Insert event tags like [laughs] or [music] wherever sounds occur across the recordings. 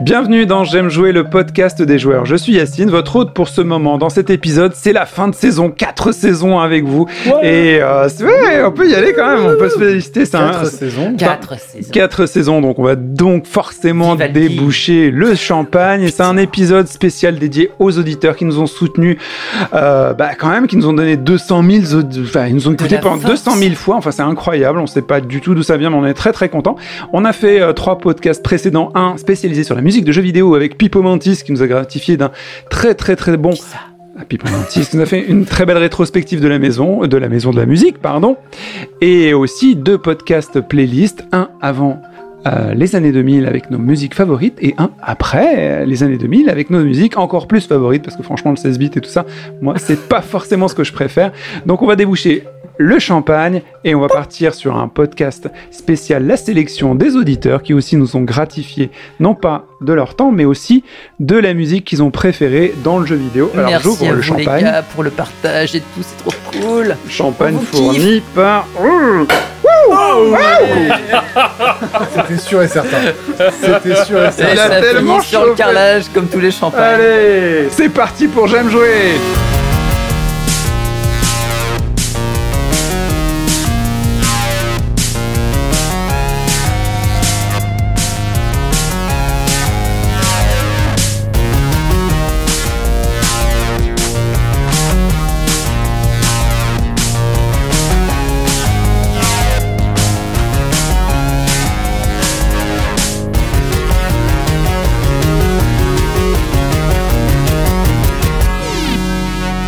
Bienvenue dans J'aime jouer le podcast des joueurs. Je suis Yacine, votre hôte pour ce moment. Dans cet épisode, c'est la fin de saison, quatre saisons avec vous. Et euh, c'est vrai, on peut y aller quand même, on peut se féliciter. C'est un- Quatre saisons. Quatre saisons. Quatre saisons, donc on va donc forcément Vivaldi. déboucher le champagne. C'est un épisode spécial dédié aux auditeurs qui nous ont soutenus, euh, bah quand même, qui nous ont donné 200 000, aud- enfin ils nous ont écoutés pendant force. 200 000 fois. Enfin c'est incroyable, on sait pas du tout d'où ça vient, mais on est très très content. On a fait euh, trois podcasts précédents, un spécialisé sur la musique de jeux vidéo avec Pipo Mantis qui nous a gratifié d'un très très très bon ah, Pipo Mantis nous a fait une très belle rétrospective de la maison, de la maison de la musique, pardon, et aussi deux podcasts playlists, un avant euh, les années 2000 avec nos musiques favorites et un après euh, les années 2000 avec nos musiques encore plus favorites parce que franchement le 16 bits et tout ça, moi c'est pas forcément ce que je préfère. Donc on va déboucher le champagne et on va partir sur un podcast spécial la sélection des auditeurs qui aussi nous ont gratifié non pas de leur temps mais aussi de la musique qu'ils ont préférée dans le jeu vidéo. Alors Merci j'ouvre à le vous les champagne. gars pour le partage et tout, c'est trop cool. Champagne fourni par. [laughs] C'était sûr et certain. C'était sûr et Et certain. Il a tellement sur le carrelage comme tous les champagnes. Allez, c'est parti pour J'aime jouer.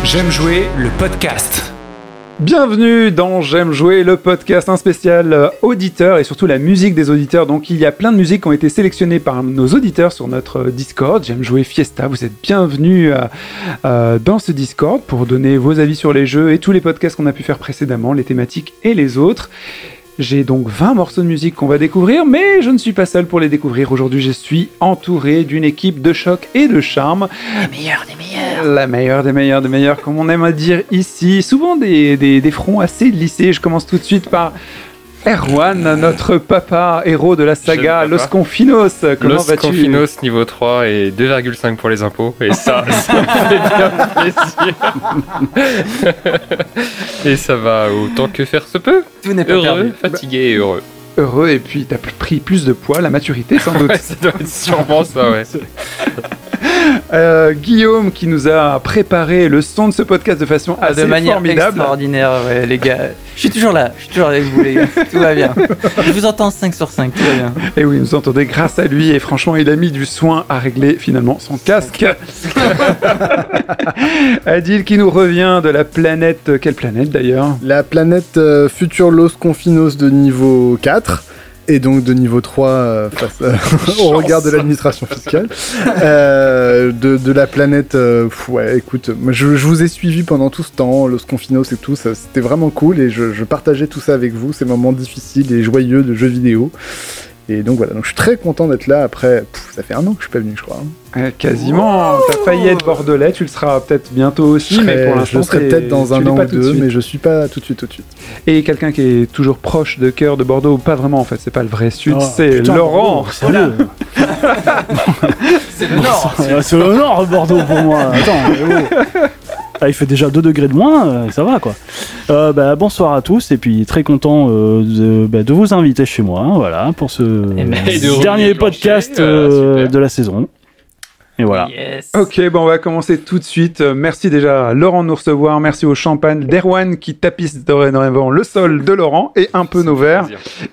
J'aime jouer le podcast. Bienvenue dans J'aime jouer le podcast, un spécial euh, auditeur et surtout la musique des auditeurs. Donc il y a plein de musiques qui ont été sélectionnées par nos auditeurs sur notre euh, Discord. J'aime jouer Fiesta. Vous êtes bienvenus euh, dans ce Discord pour donner vos avis sur les jeux et tous les podcasts qu'on a pu faire précédemment, les thématiques et les autres. J'ai donc 20 morceaux de musique qu'on va découvrir, mais je ne suis pas seul pour les découvrir. Aujourd'hui, je suis entouré d'une équipe de choc et de charme. Les meilleurs, les meilleurs. La meilleure des meilleures des meilleures, comme on aime à dire ici. Souvent des, des, des fronts assez lissés. Je commence tout de suite par Erwan, notre papa héros de la saga Los. Confinos. Comment Los vas-tu Confinos niveau 3 et 2,5 pour les impôts. Et ça, [laughs] ça me fait bien plaisir. et ça va autant que faire se peut. Tout n'est pas Heureux, perdu. fatigué et heureux. Heureux et puis t'as pris plus de poids, la maturité sans doute. Ouais, ça doit être sûrement ça, ouais. [laughs] [laughs] Euh, Guillaume qui nous a préparé le son de ce podcast de façon Ah, assez de manière formidable. extraordinaire, ouais, les gars. Je suis toujours là, je suis toujours avec vous, les gars. Tout va bien. Je vous entends 5 sur 5, tout va bien. Et oui, nous entendez grâce à lui et franchement, il a mis du soin à régler finalement son casque. [laughs] Adil qui nous revient de la planète, quelle planète d'ailleurs? La planète euh, Future Los Confinos de niveau 4 et donc de niveau 3 euh, face, euh, [laughs] au regard de l'administration fiscale. Euh, de, de la planète, euh, pff, ouais, écoute, je, je vous ai suivi pendant tout ce temps, Los Confinos et tout, ça, c'était vraiment cool et je, je partageais tout ça avec vous, ces moments difficiles et joyeux de jeux vidéo. Et donc voilà, donc je suis très content d'être là après, pff, ça fait un an que je suis pas venu, je crois. hein. Euh, Quasiment, t'as failli être bordelais, tu le seras peut-être bientôt aussi, mais pour l'instant, je serai peut-être dans un an ou de deux, mais je suis pas tout de suite, tout de suite. Et quelqu'un qui est toujours proche de cœur de Bordeaux, pas vraiment en fait, c'est pas le vrai sud, Oh, c'est Laurent. C'est le Nord. [laughs] C'est le nord, [laughs] Bordeaux, pour moi. [laughs] Attends, eh oh. Ah, il fait déjà 2 degrés de moins, euh, ça va quoi. Euh, bah, bonsoir à tous, et puis très content euh, de, bah, de vous inviter chez moi, hein, voilà, pour ce de dernier podcast euh, de la saison. Et voilà. Yes. Ok, bon, on va commencer tout de suite. Euh, Merci déjà à Laurent de nous recevoir. Merci au champagne d'Erwan qui tapisse dorénavant le sol de Laurent et un peu nos verres.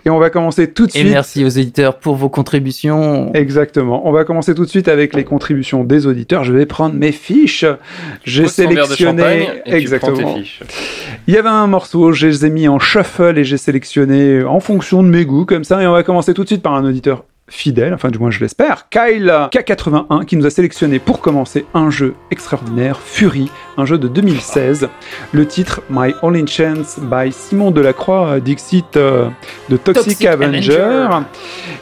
Et on va commencer tout de Et suite. merci aux éditeurs pour vos contributions. Exactement. On va commencer tout de suite avec les contributions des auditeurs. Je vais prendre mes fiches. J'ai sélectionné. champagne et tu prends tes Exactement. fiches. Il y avait un morceau, je les ai mis en shuffle et j'ai sélectionné en fonction de mes goûts comme ça. Et on va commencer tout de suite par un auditeur fidèle, enfin du moins je l'espère, Kyle K81 qui nous a sélectionné pour commencer un jeu extraordinaire, Fury, un jeu de 2016. Le titre My Only Chance by Simon Delacroix, euh, Dixit euh, de Toxic, Toxic Avenger. Avenger.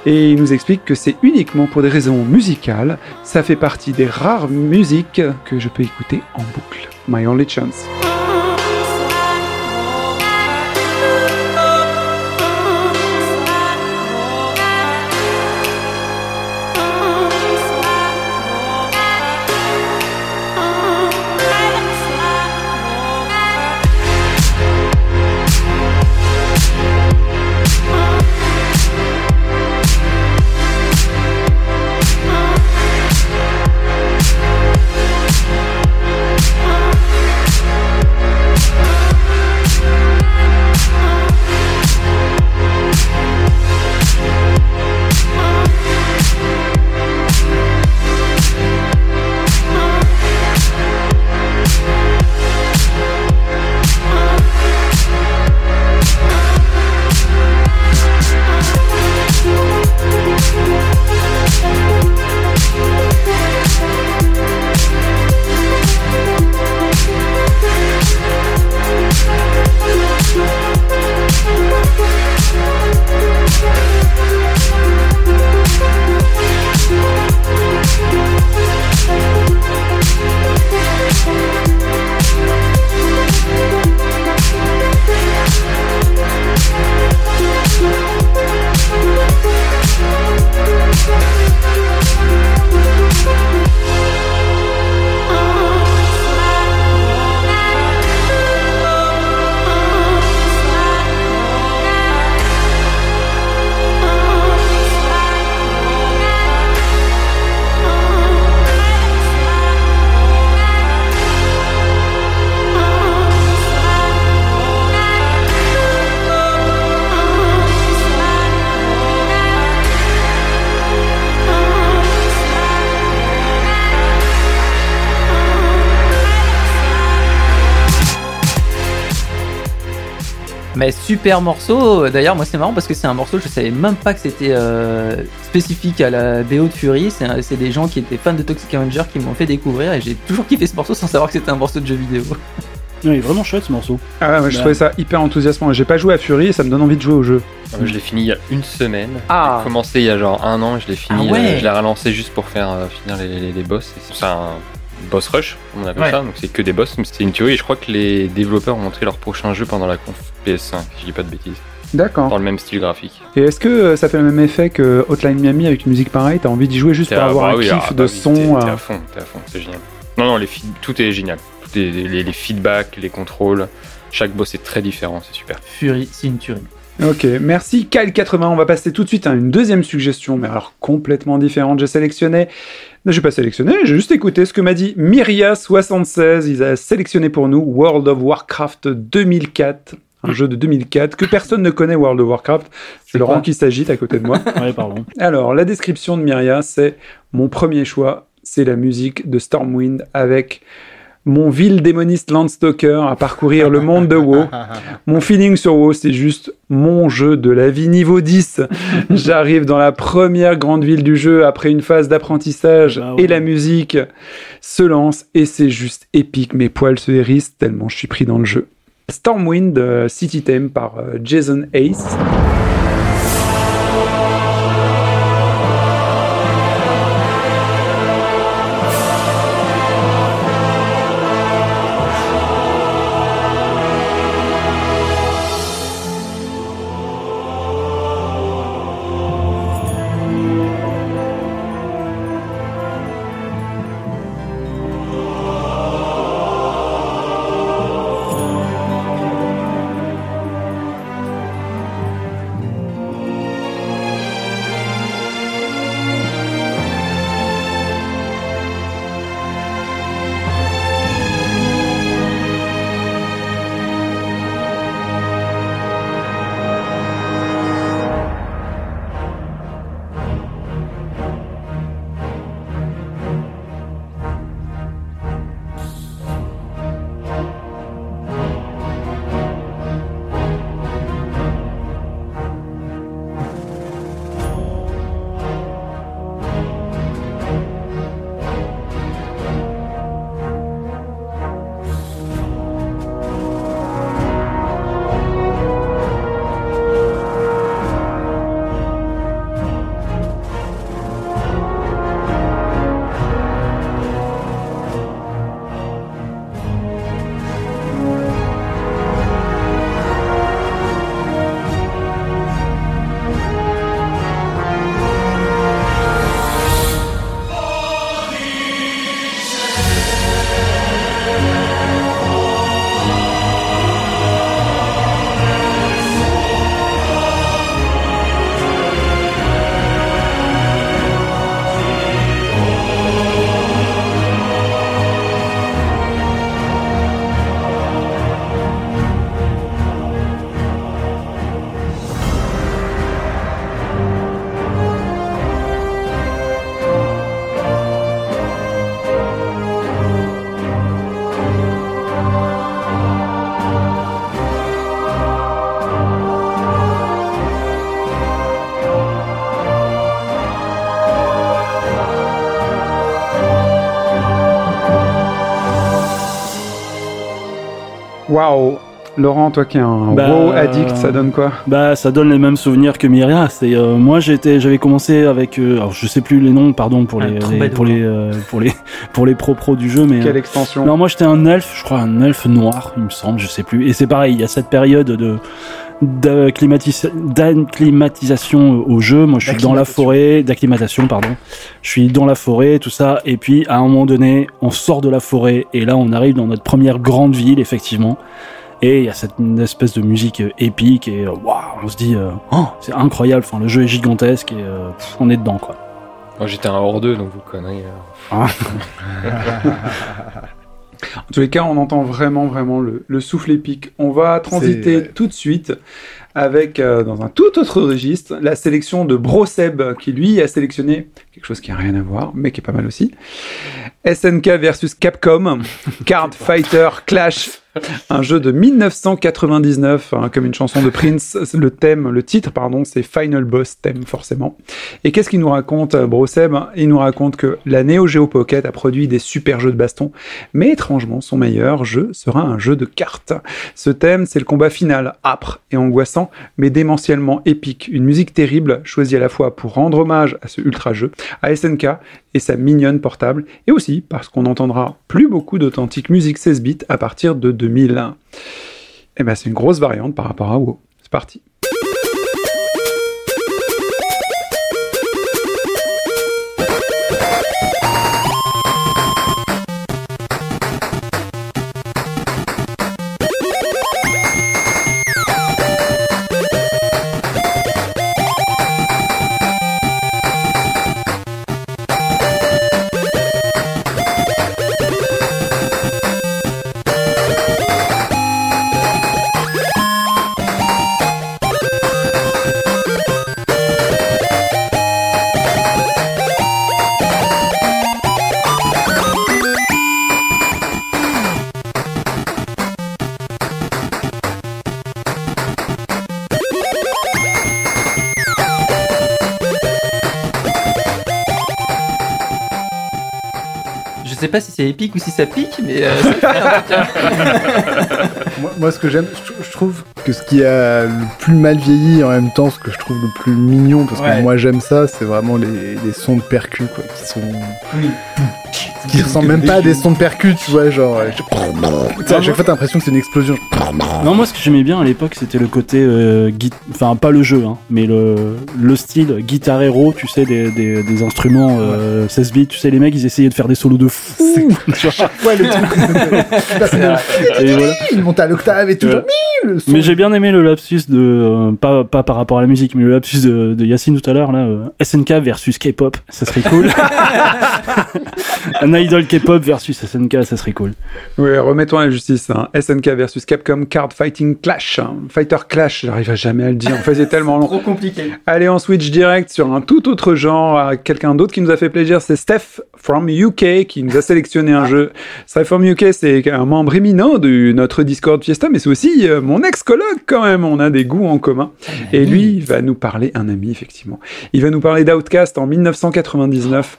Et il nous explique que c'est uniquement pour des raisons musicales. Ça fait partie des rares musiques que je peux écouter en boucle. My Only Chance. Super morceau. D'ailleurs, moi c'est marrant parce que c'est un morceau, je savais même pas que c'était euh, spécifique à la BO de Fury. C'est des gens qui étaient fans de Toxic Avenger qui m'ont fait découvrir et j'ai toujours kiffé ce morceau sans savoir que c'était un morceau de jeu vidéo. [laughs] Non, il est vraiment chouette ce morceau. Ah ouais, je Bah. trouvais ça hyper enthousiasmant. J'ai pas joué à Fury et ça me donne envie de jouer au jeu. Euh, Je l'ai fini il y a une semaine. Ah. J'ai commencé il y a genre un an et je l'ai fini. Ah ouais. euh, je l'ai relancé juste pour faire euh, finir les, les- les boss. C'est un boss rush, on appelle Ouais. ça. Donc c'est que des boss. mais C'était une tuerie et je crois que les développeurs ont montré leur prochain jeu pendant la conf PS5, si je dis pas de bêtises. D'accord. Dans le même style graphique. Et est-ce que euh, ça fait le même effet que Hotline Miami avec une musique pareille? T'as envie d'y jouer juste pour à- avoir bah un oui, kiff ah, de bah oui, son T'es t'es euh, à fond, t'es à fond, c'est génial. Non, non, les feed- tout est génial. Tout est, les, les feedbacks, les contrôles. Chaque boss est très différent, c'est super. Fury, c'est une tuerie. Ok, merci Kyle80. On va passer tout de suite à une deuxième suggestion, mais alors complètement différente. J'ai sélectionné. Non, j'ai pas sélectionné, j'ai juste écouté ce que m'a dit Myria76. Il a sélectionné pour nous World of Warcraft 2004. Un jeu de 2004 que personne ne connaît World of Warcraft. C'est Laurent qui s'agite à côté de moi. [laughs] Ouais, pardon. Alors, la description de Myria, c'est mon premier choix, c'est la musique de Stormwind avec mon vil démoniste Landstalker à parcourir le monde de WoW. [laughs] Mon feeling sur WoW, c'est juste mon jeu de la vie niveau 10. [laughs] J'arrive dans la première grande ville du jeu après une phase d'apprentissage Bah ouais. et la musique se lance et c'est juste épique. Mes poils se hérissent tellement je suis pris dans le jeu. Stormwind euh, City Theme par euh, Jason Ace. Laurent, toi qui es un Bah, WoW addict, ça donne quoi? Bah, ça donne les mêmes souvenirs que Myria. C'est euh, moi, j'étais, j'avais commencé avec, euh, alors je sais plus les noms, pardon pour Un les, pour les, euh, pour les, [laughs] pour les pro pros du jeu, mais. Quelle euh, extension? non, moi j'étais un elfe, je crois un elfe noir, il me semble, je sais plus. Et c'est pareil, il y a cette période de d'acclimatis- d'acclimatisation au jeu. Moi, je suis dans la forêt, d'acclimatation, pardon. Je suis dans la forêt, tout ça. Et puis, à un moment donné, on sort de la forêt et là, on arrive dans notre première grande ville, effectivement. Et il y a cette espèce de musique euh, épique et euh, waouh, on se dit, euh, oh, c'est incroyable. Enfin, le jeu est gigantesque et euh, pff, on est dedans, quoi. Moi j'étais un hors deux, donc vous connaissez. euh. [laughs] En tous les cas, on entend vraiment, vraiment le, le souffle épique. On va transiter tout de suite avec, euh, dans un tout autre registre, la sélection de Broseb, qui lui a sélectionné quelque chose qui a rien à voir, mais qui est pas mal aussi. SNK versus Capcom, [laughs] Card Fighter Clash Un jeu de 1999, hein, comme une chanson de Prince. Le thème, le titre, pardon, c'est Final Boss Theme, forcément. Et qu'est-ce qu'il nous raconte, euh, Broseb Il nous raconte que la Neo Geo Pocket a produit des super jeux de baston, mais étrangement, son meilleur jeu sera un jeu de cartes. Ce thème, c'est le combat final, âpre et angoissant, mais démentiellement épique. Une musique terrible, choisie à la fois pour rendre hommage à ce ultra jeu, à SNK et sa mignonne portable, et aussi parce qu'on n'entendra plus beaucoup d'authentique musique 16 bits à partir de 2001. Et ben c'est une grosse variante par rapport à WoW. C'est parti. Épique ou si ça pique, mais euh, ça le fait, en tout cas. [laughs] Moi, moi, ce que j'aime, je, je trouve que ce qui a le plus mal vieilli en même temps ce que je trouve le plus mignon, parce Ouais. que moi j'aime ça, c'est vraiment les, les sons de percus, quoi, qui sont. Qui ressemblent même pas à des sons de percus, tu vois, genre. euh, je- Tu sais, à chaque fois t'as l'impression que c'est une explosion. Non, moi, ce que j'aimais bien à l'époque, c'était le côté. euh, Enfin, pas le jeu, hein, mais le, le style guitare héros, tu sais, des, des, des instruments euh, 16 bits. Tu sais, les mecs, ils essayaient de faire des solos de fou. tu [laughs] vois. [laughs] Ouais, le truc. [laughs] Et voilà. Il monte à l'octave et tout. Mais j'ai bien aimé le lapsus de. euh, pas, pas par rapport à la musique, mais le lapsus de, de Yacine tout à l'heure, là. euh, SNK versus K-pop, ça serait cool. [laughs] Un idol K-pop versus SNK, ça serait cool. Oui, remettons à la justice. hein. SNK versus Capcom Card Fighting Clash. hein. Fighter Clash, j'arriverai jamais à le dire. On faisait tellement long. [laughs] Trop compliqué. Allez, on switch direct sur un tout autre genre. à Quelqu'un d'autre qui nous a fait plaisir, c'est Steph from UK qui nous a sélectionné un jeu. Steph from UK, c'est un membre éminent de notre Discord Fiesta, mais c'est aussi euh, mon ex-colloque quand même. On a des goûts en commun. Et lui, il va nous parler, un ami effectivement, il va nous parler d'Outcast en 1999.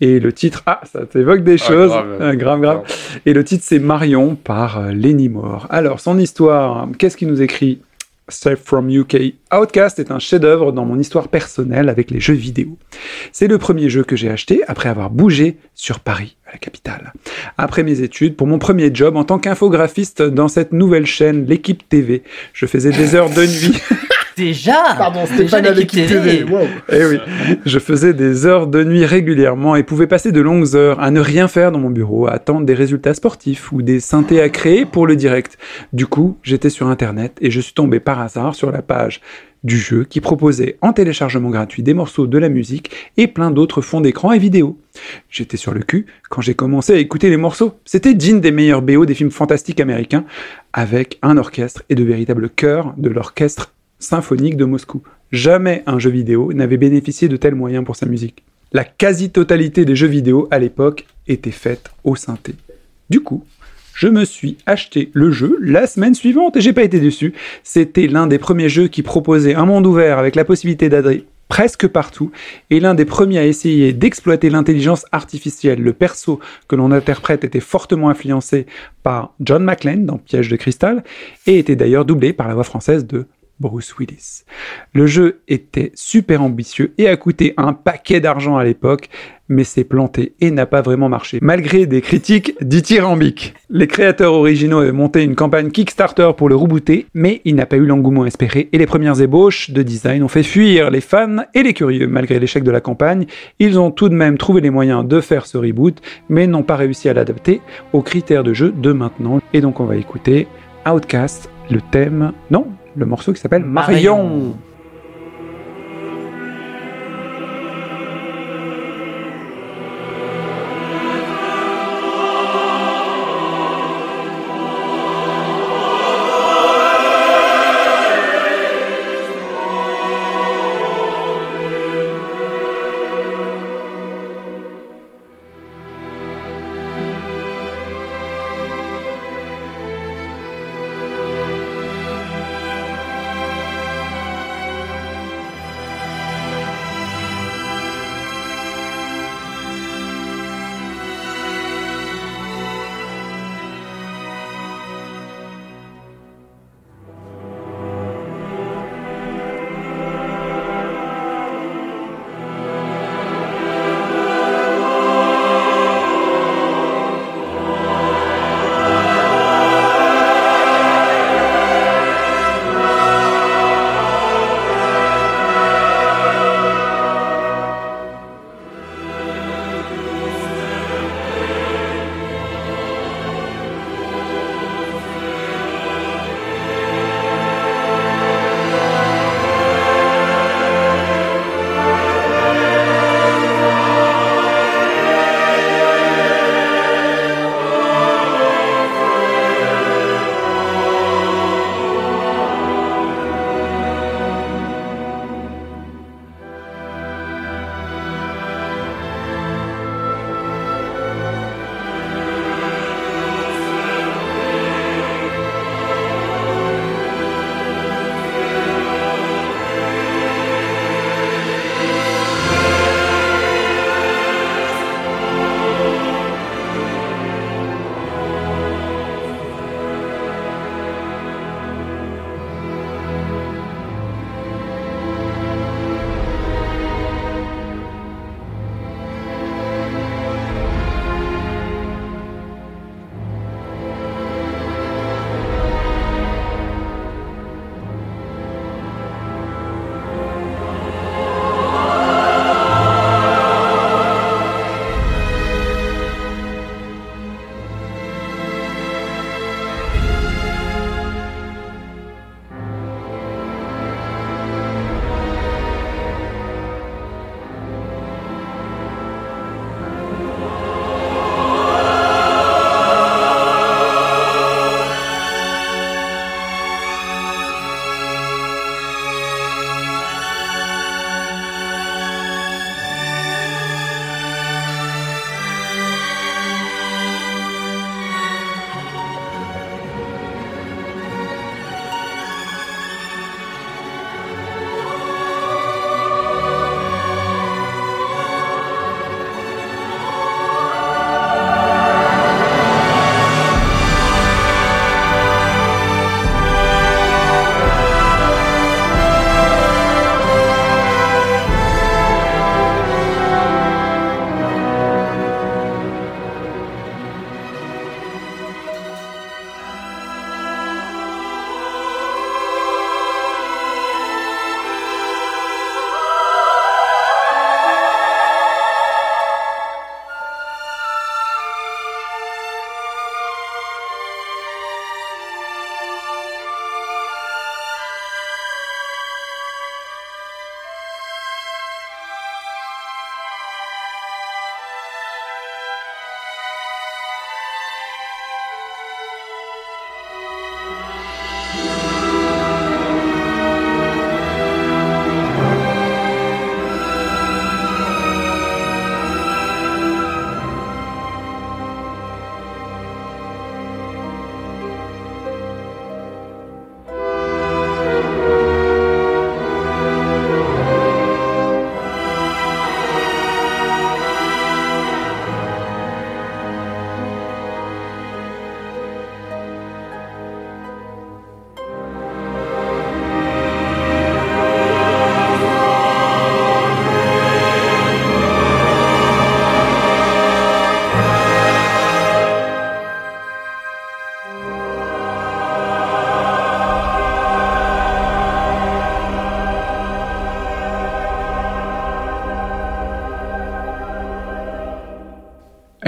Et le titre, ah, ça t'évoque des Ah, choses. grave. Ah, grave, grave. Et le titre, c'est Marion par euh, Lenny Moore. Alors, son histoire, qu'est-ce qu'il nous écrit? Safe from UK. Outcast est un chef-d'œuvre dans mon histoire personnelle avec les jeux vidéo. C'est le premier jeu que j'ai acheté après avoir bougé sur Paris, à la capitale. Après mes études, pour mon premier job en tant qu'infographiste dans cette nouvelle chaîne, l'équipe TV, je faisais des heures de nuit. [laughs] Déjà Pardon, Déjà Stéphane à l'équipe TV. wow. Eh oui, je faisais des heures de nuit régulièrement et pouvais passer de longues heures à ne rien faire dans mon bureau, à attendre des résultats sportifs ou des synthés à créer pour le direct. Du coup, j'étais sur internet et je suis tombé par hasard sur la page du jeu qui proposait en téléchargement gratuit des morceaux de la musique et plein d'autres fonds d'écran et vidéos. J'étais sur le cul quand j'ai commencé à écouter les morceaux. C'était digne des meilleurs BO des films fantastiques américains avec un orchestre et de véritables chœurs de l'orchestre symphonique de Moscou. Jamais un jeu vidéo n'avait bénéficié de tels moyens pour sa musique. La quasi-totalité des jeux vidéo à l'époque était faite au synthé. Du coup, je me suis acheté le jeu la semaine suivante et j'ai pas été déçu. C'était l'un des premiers jeux qui proposait un monde ouvert avec la possibilité d'aller presque partout et l'un des premiers à essayer d'exploiter l'intelligence artificielle. Le perso que l'on interprète était fortement influencé par John McClane dans Piège de cristal et était d'ailleurs doublé par la voix française de Bruce Willis. Le jeu était super ambitieux et a coûté un paquet d'argent à l'époque, mais s'est planté et n'a pas vraiment marché, malgré des critiques dithyrambiques. Les créateurs originaux avaient monté une campagne Kickstarter pour le rebooter, mais il n'a pas eu l'engouement espéré et les premières ébauches de design ont fait fuir les fans et les curieux. Malgré l'échec de la campagne, ils ont tout de même trouvé les moyens de faire ce reboot, mais n'ont pas réussi à l'adapter aux critères de jeu de maintenant. Et donc on va écouter Outcast, le thème, non, le morceau qui s'appelle Marion. Marion.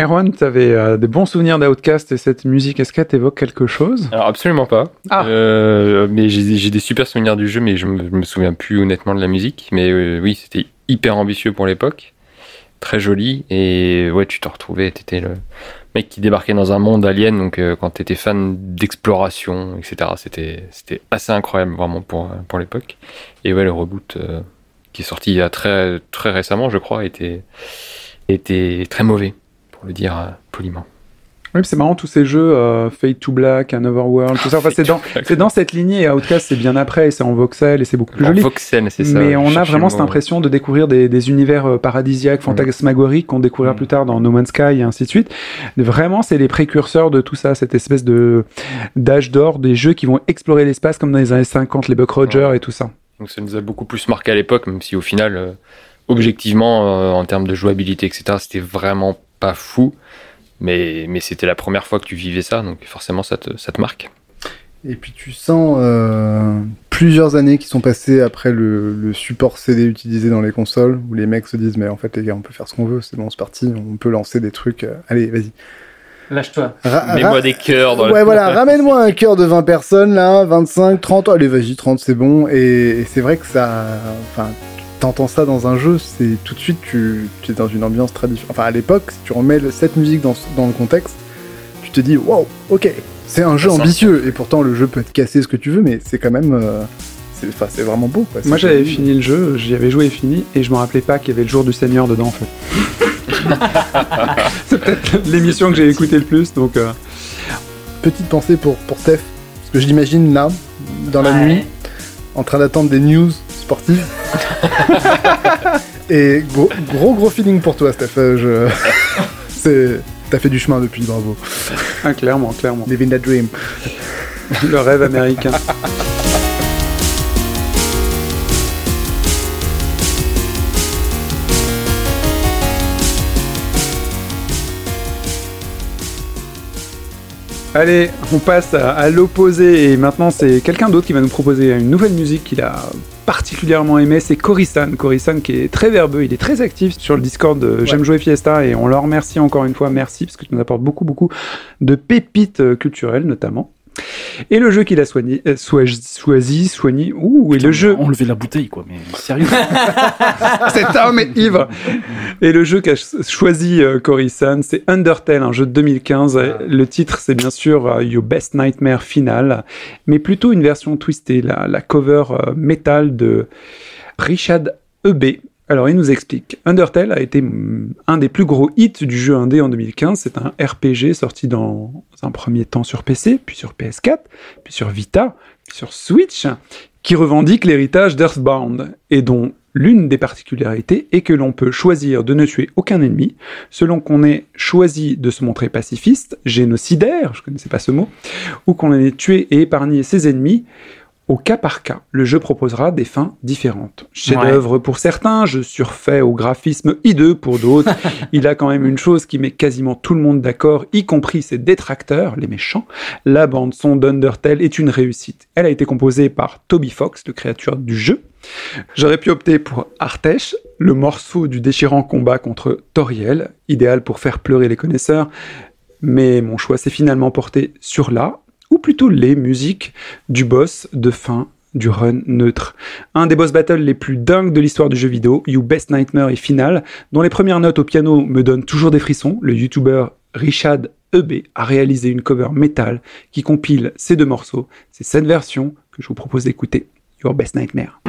Erwan, tu avais des bons souvenirs d'Outcast et cette musique, est-ce qu'elle t'évoque quelque chose? Alors absolument pas. Ah. Euh, mais j'ai des super souvenirs du jeu, mais je me, je me souviens plus honnêtement de la musique. Mais euh, oui, c'était hyper ambitieux pour l'époque, très joli. Et ouais, tu te retrouvais, t'étais le mec qui débarquait dans un monde alien. Donc euh, quand t'étais fan d'exploration, etc., c'était c'était assez incroyable vraiment pour euh, pour l'époque. Et ouais, le reboot euh, qui est sorti il y a très très récemment, je crois, était était très mauvais, pour le dire euh, poliment. Oui, c'est marrant tous ces jeux, euh, Fade to Black, Another World, tout ça. Enfin, c'est dans, c'est dans cette lignée et Outcast, c'est bien après et c'est en voxel et c'est beaucoup plus En joli. voxel, c'est ça. Mais on a vraiment cette impression de découvrir des, des univers euh, paradisiaques, fantasmagoriques qu'on découvrira Mm. plus tard dans No Man's Sky et ainsi de suite. Vraiment, c'est les précurseurs de tout ça, cette espèce de d'âge d'or des jeux qui vont explorer l'espace comme dans les années 50, les Buck Rogers et tout ça. Donc ça nous a beaucoup plus marqué à l'époque, même si au final, euh, objectivement, euh, en termes de jouabilité, etc., c'était vraiment pas fou. Mais, mais c'était la première fois que tu vivais ça, donc forcément ça te, ça te marque. Et puis tu sens euh, plusieurs années qui sont passées après le, le support CD utilisé dans les consoles, où les mecs se disent mais en fait les gars on peut faire ce qu'on veut, c'est bon c'est parti, on peut lancer des trucs, euh, allez vas-y. Lâche-toi. Mets-moi des cœurs dans Ouais le... voilà, [laughs] ramène-moi un cœur de 20 personnes là, 25, 30, allez vas-y 30 c'est bon, et, et c'est vrai que ça, enfin t'entends ça dans un jeu, c'est tout de suite tu, tu es dans une ambiance très différente. Enfin à l'époque, si tu remets le- cette musique dans, dans le contexte, tu te dis wow, ok, c'est un jeu ambitieux, et pourtant le jeu peut te casser ce que tu veux, mais c'est quand même, euh, c'est enfin, c'est vraiment beau. Quoi. Moi, j'avais fini le jeu, j'y avais joué et fini, et je me rappelais pas qu'il y avait le jour du Seigneur dedans, en fait. [laughs] c'est peut-être l'émission que j'ai écoutée le plus, donc. euh, Petite pensée pour, pour Steph, parce que je l'imagine là, dans la Ouais. nuit, en train d'attendre des news sportives. [laughs] et gros, gros gros feeling pour toi, Steph. euh, Je... [laughs] c'est... T'as fait du chemin depuis, bravo. Ah, clairement, clairement. Living that dream. Le rêve américain. Allez, on passe à, à l'opposé et maintenant c'est quelqu'un d'autre qui va nous proposer une nouvelle musique qu'il a particulièrement aimée, c'est Corisan. Corisan qui est très verbeux, il est très actif sur le Discord de J'aime jouer Fiesta et on le remercie encore une fois, merci parce que tu nous apportes beaucoup beaucoup de pépites euh, culturelles notamment. Et le jeu qu'il a soigné, euh, choisi, soigné, ouh, et le jeu, Enlever la bouteille, quoi, mais sérieux. [laughs] cet homme est ivre. Et le jeu qu'a ch- choisi euh, c'est Undertale, un jeu de 2015. Ah. Le titre, c'est bien sûr euh, Your Best Nightmare Final, mais plutôt une version twistée, la, la cover euh, métal de Richard E.B. Alors, il nous explique. Undertale a été mm, un des plus gros hits du jeu indé en 2015. C'est un RPG sorti dans un premier temps sur PC, puis sur PS4, puis sur Vita, puis sur Switch, qui revendique l'héritage d'Earthbound, et dont l'une des particularités est que l'on peut choisir de ne tuer aucun ennemi, selon qu'on ait choisi de se montrer pacifiste, génocidaire, je connaissais pas ce mot, ou qu'on ait tué et épargné ses ennemis, au cas par cas, le jeu proposera des fins différentes. Chef-d'œuvre pour certains, jeu surfait au graphisme hideux pour d'autres. [laughs] Il a quand même une chose qui met quasiment tout le monde d'accord, y compris ses détracteurs, les méchants. La bande son d'Undertale est une réussite. Elle a été composée par Toby Fox, le créateur du jeu. J'aurais pu opter pour Artesh, le morceau du déchirant combat contre Toriel, idéal pour faire pleurer les connaisseurs, mais mon choix s'est finalement porté sur la, ou plutôt les musiques du boss de fin du run neutre. Un des boss battles les plus dingues de l'histoire du jeu vidéo, You Best Nightmare est final, dont les premières notes au piano me donnent toujours des frissons. Le youtubeur Richard EB a réalisé une cover métal qui compile ces deux morceaux. C'est cette version que je vous propose d'écouter, Your Best Nightmare.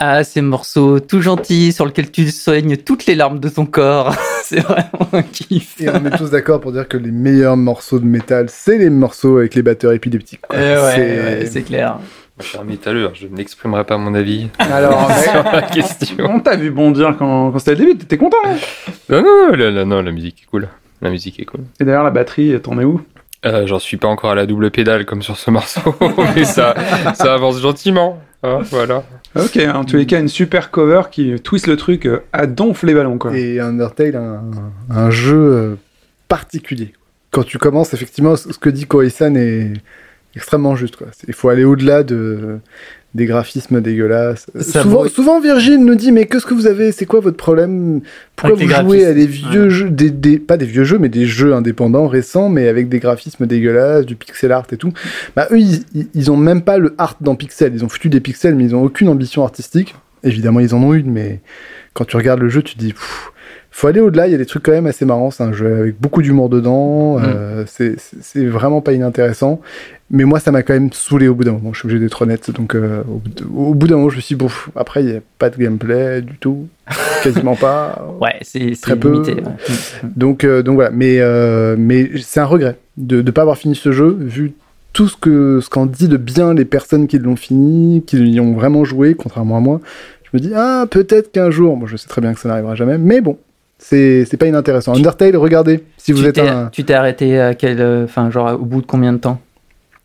Ah, ces morceaux tout gentils sur lesquels tu soignes toutes les larmes de ton corps. [laughs] c'est vraiment un kiff. Et on est tous d'accord pour dire que les meilleurs morceaux de métal, c'est les morceaux avec les batteurs épileptiques. quoi. Eh ouais, C'est- ouais, c'est clair. Je suis un métalleur, je n'exprimerai pas mon avis Alors, [laughs] sur la question. on t'a vu bondir quand, quand c'était le début, t'étais content. hein? Non, non, la, la- non, la musique est cool. La musique est cool. Et d'ailleurs, la batterie, t'en es où? Euh, J'en suis pas encore à la double pédale comme sur ce morceau, [laughs] mais ça, ça avance gentiment. hein, voilà. Ok, en tous les cas, une super cover qui twist le truc euh, à donf les ballons, quoi. Et Undertale, un, un jeu euh, particulier. Quand tu commences, effectivement, ce que dit Koei-san est extrêmement juste. quoi. Il faut aller au-delà de, des graphismes dégueulasses. Ça souvent, vaut- souvent, Virgile nous dit, mais qu'est-ce que vous avez? C'est quoi votre problème? Pourquoi Avec vous jouez à des vieux ouais. jeux, des, des- pas des vieux jeux, mais des jeux indépendants récents, mais avec des graphismes dégueulasses, du pixel art et tout bah, Eux, ils, ils- ont même pas le art dans pixel. Ils ont foutu des pixels, mais ils ont aucune ambition artistique. Évidemment, ils en ont une, mais quand tu regardes le jeu, tu te dis, faut aller au-delà. Il y a des trucs quand même assez marrants. C'est un jeu avec beaucoup d'humour dedans. euh, c'est- c'est c'est vraiment pas inintéressant. Mais moi, ça m'a quand même saoulé au bout d'un moment. Je suis obligé d'être honnête. Donc, euh, au, bout d'un moment, je me suis dit, bon, après, il n'y a pas de gameplay du tout. [laughs] Quasiment pas. Ouais, c'est Très peu. limité. ouais. Donc, euh, donc voilà. Mais, euh, mais c'est un regret de ne pas avoir fini ce jeu, vu tout ce que ce qu'en dit de bien les personnes qui l'ont fini, qui y ont vraiment joué, contrairement à moi. Je me dis, ah, peut-être qu'un jour, bon, je sais très bien que ça n'arrivera jamais, mais bon, c'est pas inintéressant. Undertale, regardez, si vous tu êtes t'es- un. Tu t'es arrêté à quel, enfin genre au bout de combien de temps?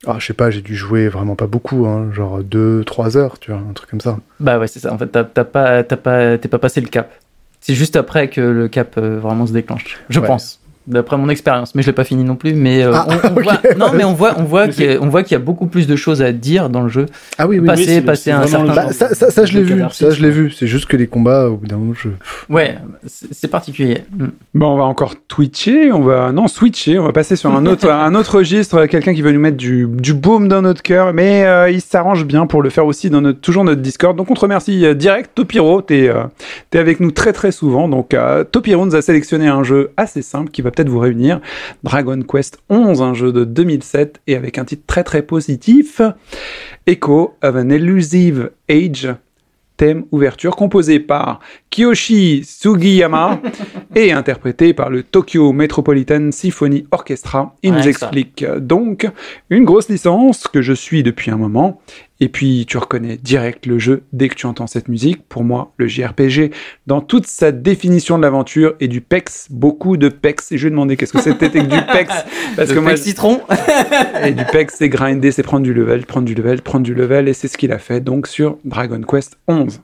Ah, je sais pas, j'ai dû jouer vraiment pas beaucoup, hein, genre 2-3 heures, tu vois, un truc comme ça. Bah ouais, c'est ça. En fait, t'as pas, t'as pas, t'es pas passé le cap. C'est juste après que le cap euh, vraiment se déclenche. Je Ouais. pense. D'après mon expérience, mais je l'ai pas fini non plus. Mais euh, Ah, on, [laughs] voit, non, mais on voit, on voit qu'il y a, on voit qu'il y a beaucoup plus de choses à dire dans le jeu. Ah oui, oui, Passer- oui. passer un certain Bah, ça, de- ça, ça, je l'ai vu, ça, je l'ai vu. C'est juste que les combats, au bout d'un moment, je. Ouais, c'est c'est particulier. Mm. Bon, on va encore twitcher, on va non switcher, on va passer sur un autre un autre registre, quelqu'un qui veut nous mettre du du boom dans notre cœur, mais euh, il s'arrange bien pour le faire aussi dans notre toujours notre Discord. Donc on te remercie euh, direct, Topiro, t'es euh, t'es avec nous très très souvent. Donc euh, Topiro nous a sélectionné un jeu assez simple qui va peut-être vous réunir, Dragon Quest 11, un jeu de 2007 et avec un titre très très positif, Echo of an Elusive Age. Thème ouverture composé par Kiyoshi Sugiyama [laughs] et interprété par le Tokyo Metropolitan Symphony Orchestra. Il Ouais, nous explique euh, donc une grosse licence que je suis depuis un moment. Et puis tu reconnais direct le jeu dès que tu entends cette musique. Pour moi, le JRPG, dans toute sa définition de l'aventure et du PEX, beaucoup de PEX. Et je lui ai demandé qu'est-ce que c'était que du PEX. [laughs] Parce Le que moi, Pec citron. [laughs] et du PEX, c'est grinder, c'est prendre du level, prendre du level, prendre du level. Et c'est ce qu'il a fait donc sur Dragon Quest 11.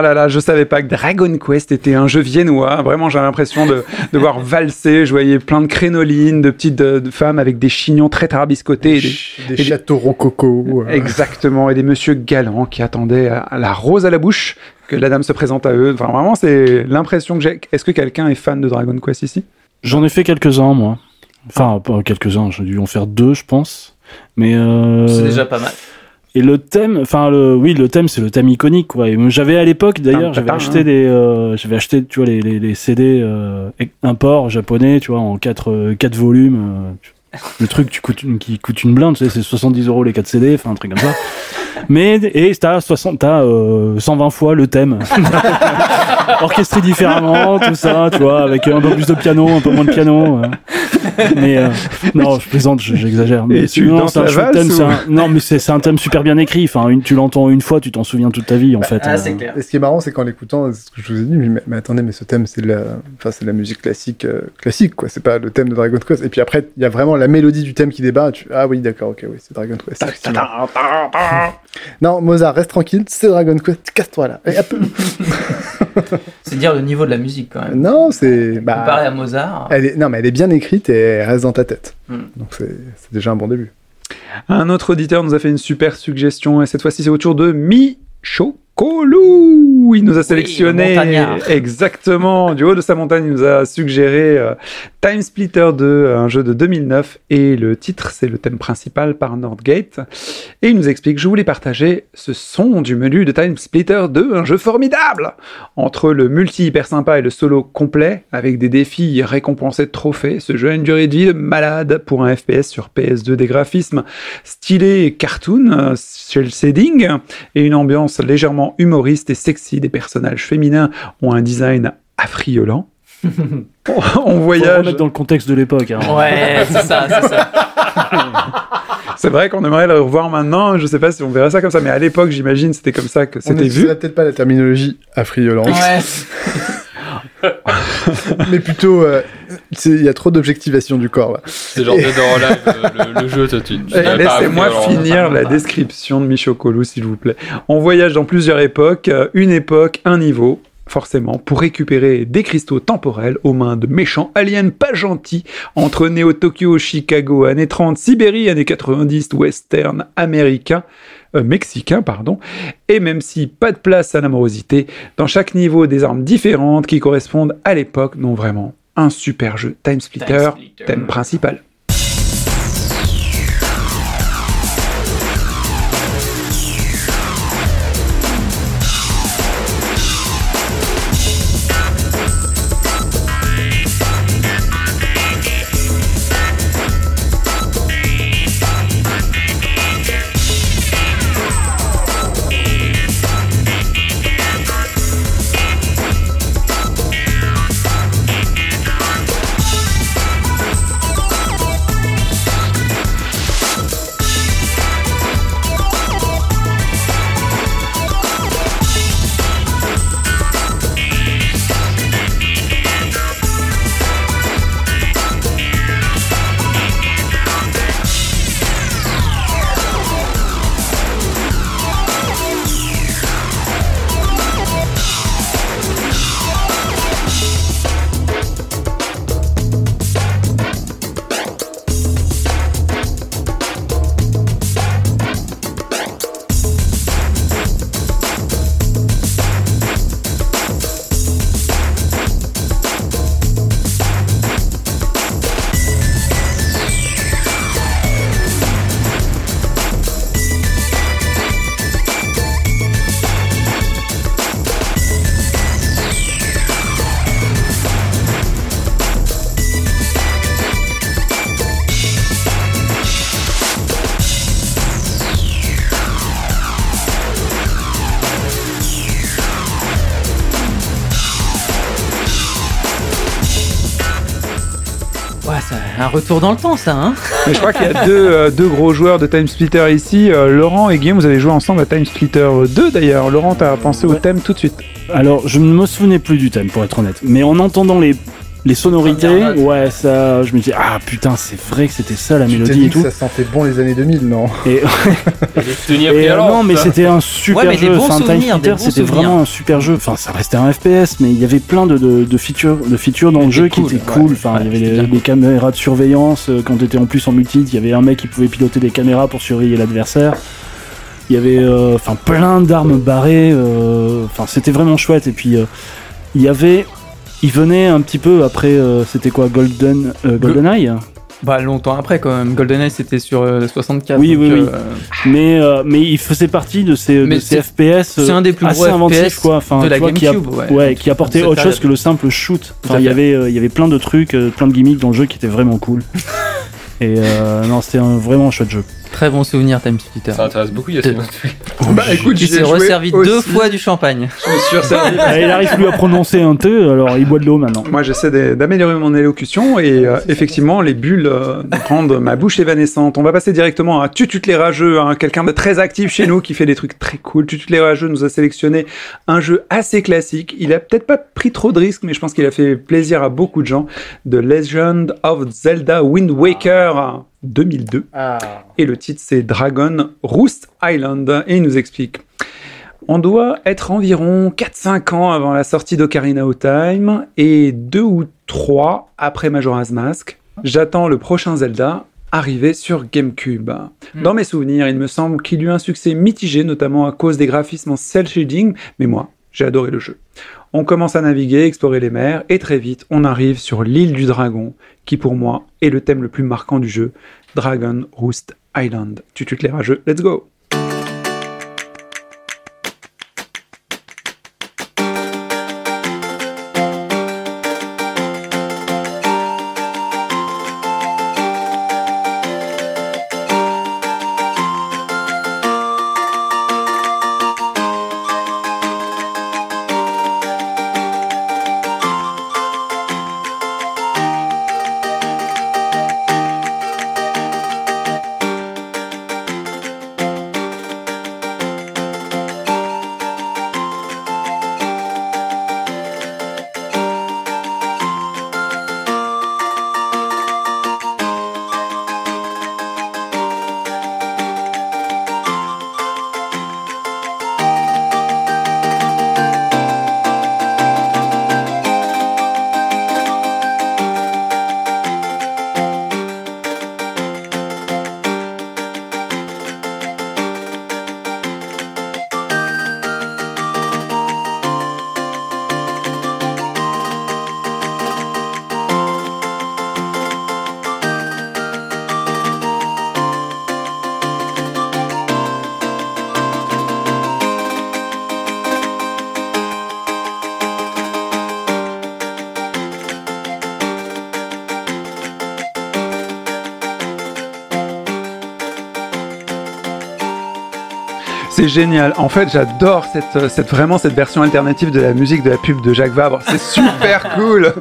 Ah là là, je savais pas que Dragon Quest était un jeu viennois. Vraiment, j'avais l'impression de, de voir [laughs] valser. Je voyais plein de crénolines, de petites de, de femmes avec des chignons très tarabiscotés. et des- Des et châteaux rococo. euh. Exactement, et des monsieur galants qui attendaient à, à la rose à la bouche que la dame se présente à eux. Enfin, vraiment, c'est l'impression que j'ai. Est-ce que quelqu'un est fan de Dragon Quest ici? J'en ai fait quelques-uns, moi. Enfin, pas quelques-uns, j'ai dû en faire deux, je pense. Mais euh... C'est déjà pas mal. Et le thème, enfin le, oui, le thème, c'est le thème iconique, quoi. J'avais à l'époque, d'ailleurs, j'avais acheté un. des, euh, j'avais acheté, tu vois, les, les, les CD euh, import japonais, tu vois, en quatre, euh, quatre volumes. euh, tu- le truc tu coûte une- qui coûte une blinde, tu sais, c'est 70 euros les 4 CD, enfin un truc comme ça. Mais et t'as 60, t'as euh, 120 fois le thème, [laughs] orchestré différemment, tout ça, tu vois, avec un peu plus de piano, un peu moins de piano. euh. Mais euh, non, je plaisante, je- j'exagère. Mais Et tu non, danses c'est un la thème, c'est ou- un- non, mais c'est c'est un thème super bien écrit. Enfin, une, tu l'entends une fois, tu t'en souviens toute ta vie, en fait. Ah, Euh, c'est clair. Et ce qui est marrant, c'est qu'en l'écoutant, c'est ce que je vous ai dit, mais, mais attendez, mais ce thème, c'est de la, enfin, c'est la musique classique, euh, classique, quoi. C'est pas le thème de Dragon Quest. Et puis après, il y a vraiment la mélodie du thème qui débat. Tu... Ah oui, d'accord, ok, oui, c'est Dragon Quest. Non, Mozart, reste tranquille, c'est Dragon Quest. Casse-toi là. [laughs] C'est dire le niveau de la musique quand même. non, c'est, Comparé bah, à Mozart. elle est, non, mais elle est bien écrite et elle reste dans ta tête. Hmm. Donc c'est, déjà un bon début. Un autre auditeur nous a fait une super suggestion et cette fois-ci c'est au tour de Michokolou. Il nous a sélectionné le exactement du haut de sa montagne. Il nous a suggéré euh, Time Splitter 2, un jeu de 2009 et le titre c'est le thème principal par Nordgate. Et il nous explique je voulais partager ce son du menu de Time Splitter 2, un jeu formidable entre le multi hyper sympa et le solo complet avec des défis récompensés de trophées. Ce jeu a une durée de vie de malade pour un FPS sur PS2, des graphismes stylés et cartoon, euh, shell shading et une ambiance légèrement humoriste et sexy. Des personnages féminins ont un design affriolant. [laughs] on faut le voyage. remettre dans le contexte de l'époque. Hein. Ouais, c'est ça, c'est ça. [laughs] C'est vrai qu'on aimerait le revoir maintenant. Je sais pas si on verrait ça comme ça, mais à l'époque, j'imagine, c'était comme ça que On c'était vu. n'utiliserait peut-être pas la terminologie affriolante, Ouais. [laughs] mais plutôt, euh, il y a trop d'objectivation du corps là. C'est genre Alive, euh, le, le jeu, toi, tu, tu Laissez-moi alors. finir la description de Michokolou, s'il vous plaît. On voyage dans plusieurs époques, euh, une époque, un niveau, forcément, pour récupérer des cristaux temporels aux mains de méchants aliens pas gentils entre Néo-Tokyo, Chicago, années 30, Sibérie, années 90, western, américain, euh, mexicain, pardon. Et même si pas de place à l'amorosité, dans chaque niveau, des armes différentes qui correspondent à l'époque, non vraiment. Un super jeu, Time Splitter, Time Splitter. thème principal. Retour dans le temps, ça, hein Mais je crois qu'il y a deux, euh, deux gros joueurs de Time Splitter ici. Euh, Laurent et Guillaume, vous avez joué ensemble à Time Splitter 2 d'ailleurs. Laurent, t'as pensé au thème tout de suite. Alors, je ne me souvenais plus du thème, pour être honnête. Mais en entendant les les sonorités, ouais, ça, je me dis, ah putain, c'est vrai que c'était ça la Tu mélodie dit et que tout. ça sentait bon les années 2000, non Et, [laughs] et, pris euh, non, mais c'était un super Ouais, mais des jeu. Enfin, des c'était vraiment un super jeu. Enfin, ça restait un FPS, mais il y avait plein de, de, de features, de features dans le jeu qui cool, étaient ouais. cool. Enfin, Ouais, il y avait les, les caméras de surveillance. euh, Quand tu étais en plus en multi, il y avait un mec qui pouvait piloter des caméras pour surveiller l'adversaire. Il y avait, euh, enfin, plein d'armes barrées. euh, Enfin, c'était vraiment chouette. Et puis, euh, il y avait, il venait un petit peu après. euh, c'était quoi, Golden, euh, GoldenEye Bah, longtemps après, quand même. GoldenEye, c'était sur euh, 64. Oui, donc, oui, oui. euh, mais euh, mais il faisait partie de ces, de ces FPS c'est un des plus assez gros inventifs quoi enfin de la qui a- GameCube, ouais. ouais, qui apportait autre chose que le simple shoot enfin il y avait il y avait plein de trucs plein de gimmicks dans le jeu qui étaient vraiment cool [laughs] et non c'était un vraiment chouette jeu Très bon souvenir, Time Splitter. Ça intéresse beaucoup Yacine. Bah écoute, ai s'est resservi aussi. deux fois du champagne. Je me suis resservi. Ah, il arrive plus à prononcer un T alors il boit de l'eau maintenant Moi, j'essaie d'améliorer mon élocution et euh, effectivement, les bulles euh, rendent ma bouche évanescente. On va passer directement à Tutut les rageux, hein, quelqu'un de très actif chez nous qui fait des trucs très cool. Tutut les rageux nous a sélectionné un jeu assez classique. Il a peut-être pas pris trop de risques, mais je pense qu'il a fait plaisir à beaucoup de gens. The Legend of Zelda Wind Waker 2002. Et le titre, c'est Dragon Roost Island. Et il nous explique. On doit être environ 4-5 ans avant la sortie d'Ocarina of Time et 2 ou 3 après Majora's Mask. J'attends le prochain Zelda arriver sur GameCube. Dans mes souvenirs, il me semble qu'il eut un succès mitigé, notamment à cause des graphismes en cel shading, mais moi, j'ai adoré le jeu. On commence à naviguer, explorer les mers, et très vite, on arrive sur l'île du dragon, qui pour moi est le thème le plus marquant du jeu, Dragon Roost Island. Tu tues les rageux, let's go C'est génial. En fait, j'adore cette, cette, vraiment cette version alternative de la musique de la pub de Jacques Vabre. C'est [laughs] super cool.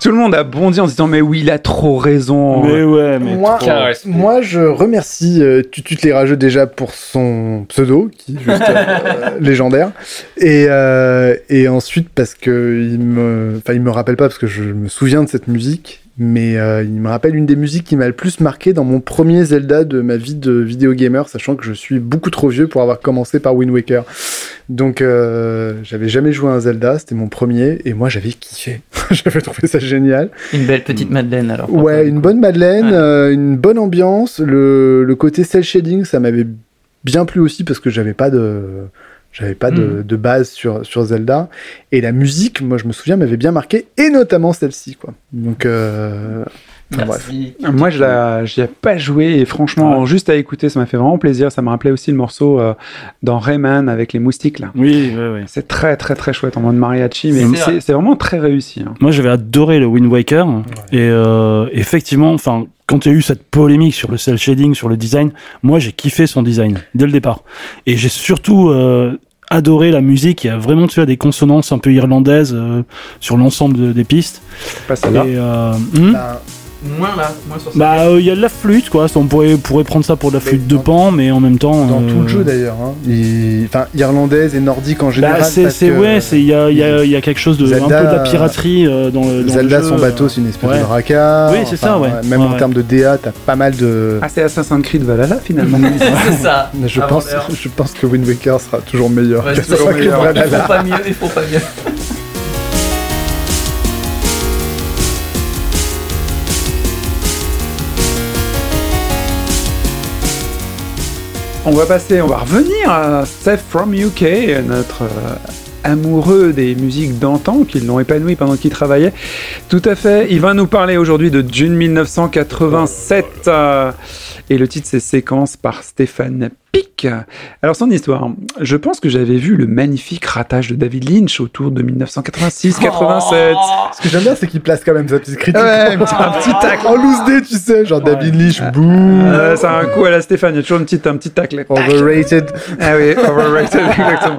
Tout le monde a bondi en se disant mais oui, il a trop raison. mais ouais mais moi, moi, je remercie euh, Tutut les rageux déjà pour son pseudo, qui est juste euh, [laughs] légendaire. Et, euh, et ensuite parce que il me, enfin, il me rappelle pas parce que je me souviens de cette musique, mais euh, il me rappelle une des musiques qui m'a le plus marqué dans mon premier Zelda de ma vie de vidéo gamer, sachant que je suis beaucoup trop vieux pour avoir commencé par Wind Waker. Donc, euh, j'avais jamais joué à un Zelda, c'était mon premier, et moi j'avais kiffé. [laughs] j'avais trouvé ça génial. Une belle petite Madeleine alors. Ouais, une bonne Madeleine, Ouais. euh, une bonne ambiance. Le, le côté cel shading, ça m'avait bien plu aussi parce que j'avais pas de j'avais pas de, Mhm. de base sur, sur Zelda. Et la musique, moi je me souviens, m'avait bien marqué, et notamment celle-ci, quoi. Donc, euh, enfin, bref. Merci. Moi, je j'y ai pas joué et franchement, juste à écouter, ça m'a fait vraiment plaisir. Ça me rappelait aussi le morceau euh, dans Rayman avec les moustiques là. oui ouais, ouais. C'est très très très chouette en mode mariachi, mais C'est c'est vrai. c'est vraiment très réussi. hein. Moi, j'avais adoré le Wind Waker. Et euh, effectivement, enfin, quand il y a eu cette polémique sur le cel shading, sur le design, moi, j'ai kiffé son design dès le départ. Et j'ai surtout euh, adoré la musique. Il y a vraiment, tu vois, des consonances un peu irlandaises euh, sur l'ensemble de- des pistes. Pas celle-là. Et euh, hmm Ben, Moins là, moins sur ça. Bah, il y a de la flûte, quoi. On pourrait, pourrait prendre ça pour de la Mais flûte de pan, mais en même temps. Dans euh, tout le jeu d'ailleurs. Hein. Il- Enfin, irlandaise et nordique en général. Bah, c'est, ouais, c'est, il y a, il y, a, il y a quelque chose de, Zelda- un peu de la piraterie euh, dans le, dans Zelda, le jeu. son bateau, c'est une espèce ouais. de racard. Oui, c'est ça, ouais. Même Ouais, en termes de DA, t'as pas mal de. Ah, c'est Assassin's Creed Valhalla finalement. [laughs] c'est ça. [laughs] Mais je, Avant pense, je pense que Wind Waker sera toujours meilleur. Ouais, que toujours Assassin's Creed meilleur. Il Valhalla. faut pas mieux, il faut pas mieux. [laughs] On va passer, on va revenir à Seth from UK, notre euh, amoureux des musiques d'antan, qui l'ont épanoui pendant qu'il travaillait. Tout à fait. Il va nous parler aujourd'hui de June 1987. euh, et le titre, c'est Séquence par Stéphane Pic. Alors, son histoire. Je pense que j'avais vu le magnifique ratage de David Lynch autour de 1986-87. Ce que j'aime bien, c'est qu'il place quand même sa petite critique. Ouais, un petit- tacle. En loose day, tu sais, genre David Lynch, bouh. Euh, ça a un coup à la Stéphane, il y a toujours une petite, un petit tacle. Overrated. Ah oui, overrated, [laughs] exactement.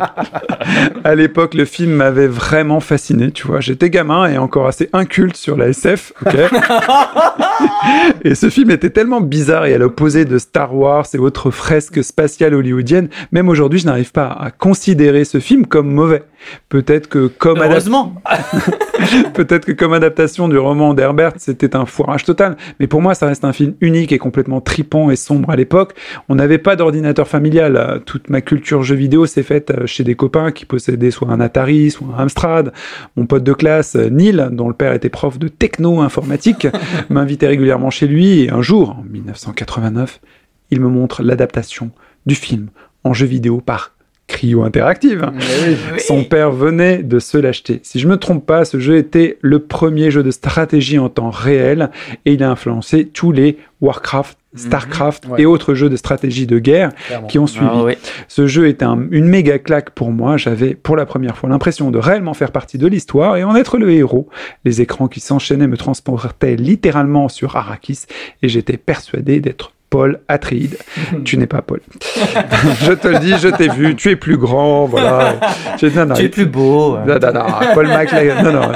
À l'époque, le film m'avait vraiment fasciné, tu vois. J'étais gamin et encore assez inculte sur la SF, ok [laughs] Et ce film était tellement bizarre et à l'opposé de Star Wars et autres fresques spatiales hollywoodiennes, même aujourd'hui, je n'arrive pas à considérer ce film comme mauvais. Peut-être que comme Heureusement. [laughs] Peut-être que comme adaptation du roman d'Herbert, c'était un foirage total. Mais pour moi, ça reste un film unique et complètement tripant et sombre à l'époque. On n'avait pas d'ordinateur familial. Toute ma culture jeux vidéo s'est faite euh, chez des copains qui possédaient soit un Atari, soit un Amstrad. Mon pote de classe, euh, Neil, dont le père était prof de techno-informatique, [laughs] m'invitait régulièrement chez lui et un jour, en 1989, il me montre l'adaptation du film en jeu vidéo par Cryo Interactive. Oui. Son père venait de se l'acheter. Si je me trompe pas, ce jeu était le premier jeu de stratégie en temps réel et il a influencé tous les Warcraft, Starcraft Ouais. et autres jeux de stratégie de guerre Clairement. qui ont suivi. Ah ouais. Ce jeu était un- une méga claque pour moi. J'avais pour la première fois l'impression de réellement faire partie de l'histoire et en être le héros. Les écrans qui s'enchaînaient me transportaient littéralement sur Arrakis et j'étais persuadé d'être Paul Atreides. tu n'es pas Paul. [laughs] je te le dis, je t'ai vu. Tu es plus grand, voilà. J'ai- non, non, Tu es plus beau. non, non, non, Paul non, non.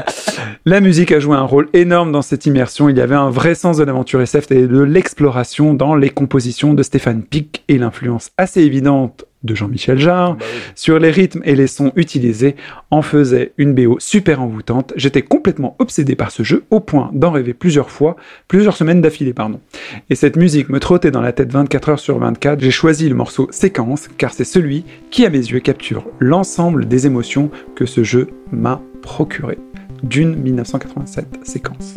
La musique a joué un rôle énorme dans cette immersion. Il y avait un vrai sens de l'aventure SF et de l'exploration dans les compositions de Stéphane Pic et l'influence assez évidente de Jean-Michel Jarre sur les rythmes et les sons utilisés en faisait une BO super envoûtante. J'étais complètement obsédé par ce jeu au point d'en rêver plusieurs fois, plusieurs semaines d'affilée, pardon. Et cette musique me trottait dans la tête 24 heures sur 24. J'ai choisi le morceau Séquence car c'est celui qui, à mes yeux, capture l'ensemble des émotions que ce jeu m'a procuré. D'une 1987 séquence.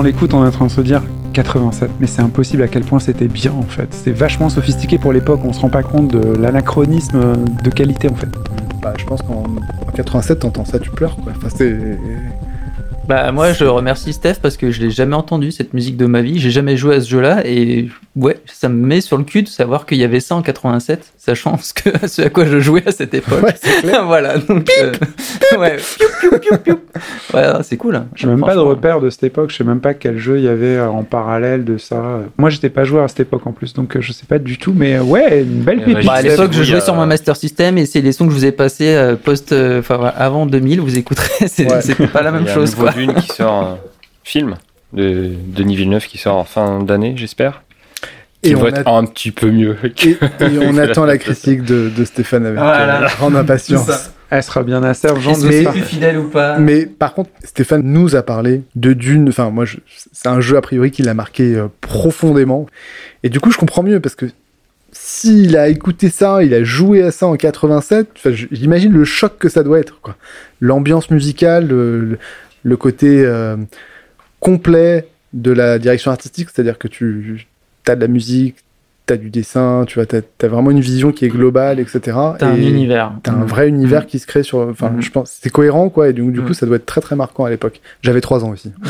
Pendant l'écoute, on est en train de se dire 87, mais c'est impossible à quel point c'était bien en fait. C'est vachement sophistiqué pour l'époque, on se rend pas compte de l'anachronisme de qualité en fait. Bah, je pense qu'en en 87, t'entends ça, tu pleures. Quoi. Enfin, c'est... Bah moi je remercie Steph parce que je l'ai jamais entendu cette musique de ma vie, j'ai jamais joué à ce jeu-là et ouais, ça me met sur le cul de savoir qu'il y avait ça en 87, sachant ce, que, [laughs] ce à quoi je jouais à cette époque. Ouais, c'est clair. [laughs] voilà, donc euh, ouais, Ouais, c'est cool. hein. J'ai même pas de repère de cette époque, je sais même pas quel jeu il y avait euh, en parallèle de ça. Moi j'étais pas joueur à cette époque en plus, donc euh, je sais pas du tout, mais euh, ouais, une belle pépite. Bah, à l'époque, je jouais euh, sur ma Master System et c'est les sons que je vous ai passés post, enfin avant 2000. Vous écouterez, [laughs] c'est Ouais. pas la même Il y a chose. un nouveau Quoi. Dune qui sort, un film de Denis Villeneuve qui sort en fin d'année, j'espère. Et Qui on, va a- être un petit peu mieux. que- et, et on [laughs] attend la critique de, de Stéphane avec Voilà. euh, grande impatience. Elle sera bien c'est ça. plus fidèle ou pas Mais par contre, Stéphane nous a parlé de Dune. Enfin, moi, je- c'est un jeu a priori qui l'a marqué euh, profondément. Et du coup, je comprends mieux parce que s'il a écouté ça, il a joué à ça en 87. Enfin, je- j'imagine le choc que ça doit être. quoi. L'ambiance musicale, le, le- le côté euh, complet de la direction artistique, c'est-à-dire que tu as de la musique, tu as du dessin, tu vois, t'as as vraiment une vision qui est globale, etc. T'as un univers. T'as un vrai univers qui se crée sur. Enfin, Mhm. je pense, c'est cohérent, quoi. Et du, du coup, ça doit être très très marquant à l'époque. J'avais trois ans aussi. [laughs]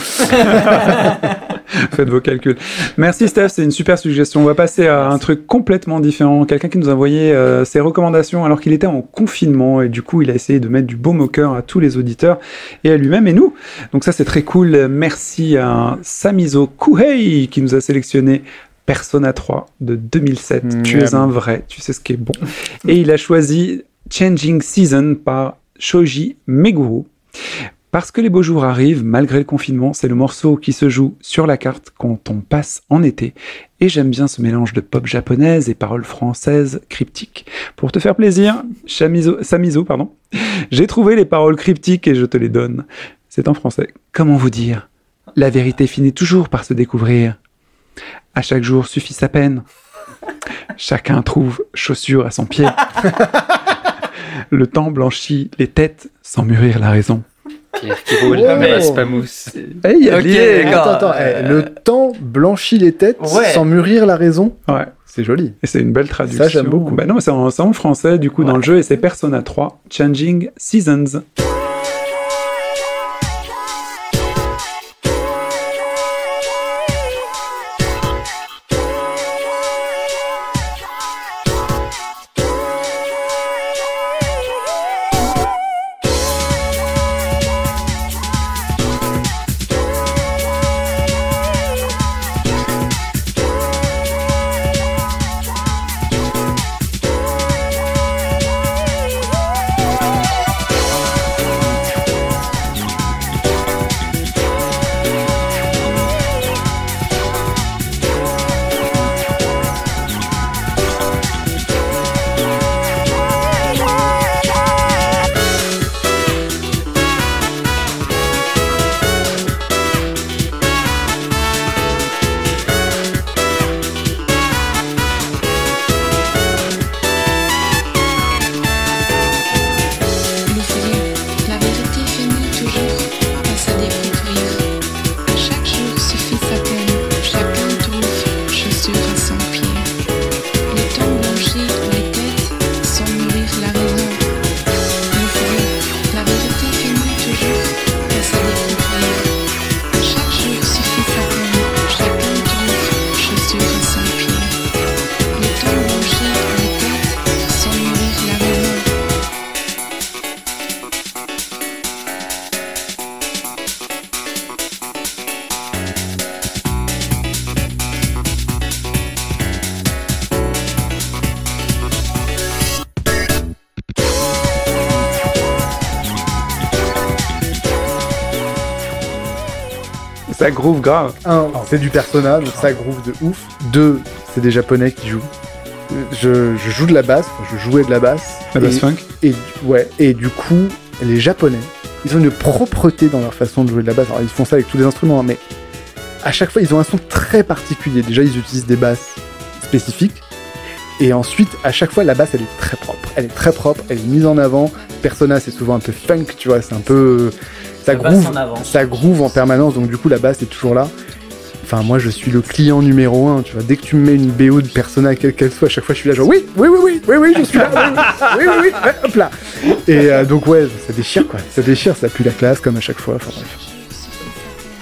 Faites vos calculs. Merci Steph, c'est une super suggestion. On va passer à un truc complètement différent. Quelqu'un qui nous a envoyé euh, ses recommandations alors qu'il était en confinement et du coup il a essayé de mettre du baume au cœur à tous les auditeurs et à lui-même et nous. Donc ça c'est très cool. Merci à Samizo Kuhei qui nous a sélectionné Persona 3 de 2007. Tu es un vrai, tu sais ce qui est bon. Et il a choisi Changing Season par Shoji Meguro. Parce que les beaux jours arrivent, malgré le confinement, c'est le morceau qui se joue sur la carte quand on passe en été. Et j'aime bien ce mélange de pop japonaise et paroles françaises cryptiques. Pour te faire plaisir, Chamizo, Samizo, pardon, j'ai trouvé les paroles cryptiques et je te les donne. C'est en français. Comment vous dire? La vérité finit toujours par se découvrir. À chaque jour suffit sa peine. Chacun trouve chaussure à son pied. Le temps blanchit les têtes sans mûrir la raison. Pierre qui roule, Oh. ramasse pas mousse. Eh, y a. Attends, attends. eh, Euh, le temps blanchit les têtes Ouais. sans mûrir la raison. Ouais. C'est joli. Et c'est une belle traduction. Ça, j'aime beaucoup. Bah non, c'est en, c'est en français, du coup, dans le jeu, et c'est Persona 3, Changing Seasons. Groove grave. Un, c'est du persona, donc ça groove de ouf. Deux, c'est des japonais qui jouent. Je, je joue de la basse, enfin, je jouais de la basse. La bass Et- funk. Et, ouais, et du coup, les Japonais, ils ont une propreté dans leur façon de jouer de la basse. Alors, ils font ça avec tous les instruments, hein, mais à chaque fois, ils ont un son très particulier. Déjà, ils utilisent des basses spécifiques. Et ensuite, à chaque fois, la basse, elle est très propre. Elle est très propre, elle est mise en avant. Persona, c'est souvent un peu funk, tu vois, c'est un peu. Ça groove, en ça groove en permanence, donc du coup la basse est toujours là. Enfin, moi, je suis le client numéro un. Tu vois, dès que tu me mets une BO de Persona, quelle qu'elle soit, à chaque fois, je suis là, genre, oui, oui, oui, oui, oui, oui, je suis là, oui, oui, oui, oui, hop là. Et euh, donc, ouais, ça déchire, quoi. Ça déchire, ça pue la classe, comme à chaque fois. Enfin, bref.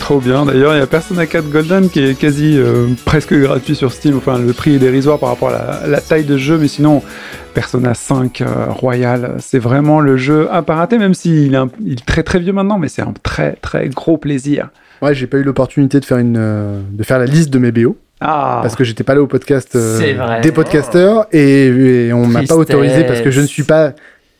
Trop bien. D'ailleurs, il y a Persona 4 Golden qui est quasi euh, presque gratuit sur Steam. Enfin, le prix est dérisoire par rapport à la, la taille de jeu, mais sinon, Persona 5 euh, Royal, c'est vraiment le jeu à pas rater, même s'il est, un- il est très très vieux maintenant, mais c'est un très très gros plaisir. Ouais, j'ai pas eu l'opportunité de faire une, euh, de faire la liste de mes BO. Ah, parce que j'étais pas là au podcast euh, des podcasteurs et, et on m'a pas autorisé parce que je ne suis pas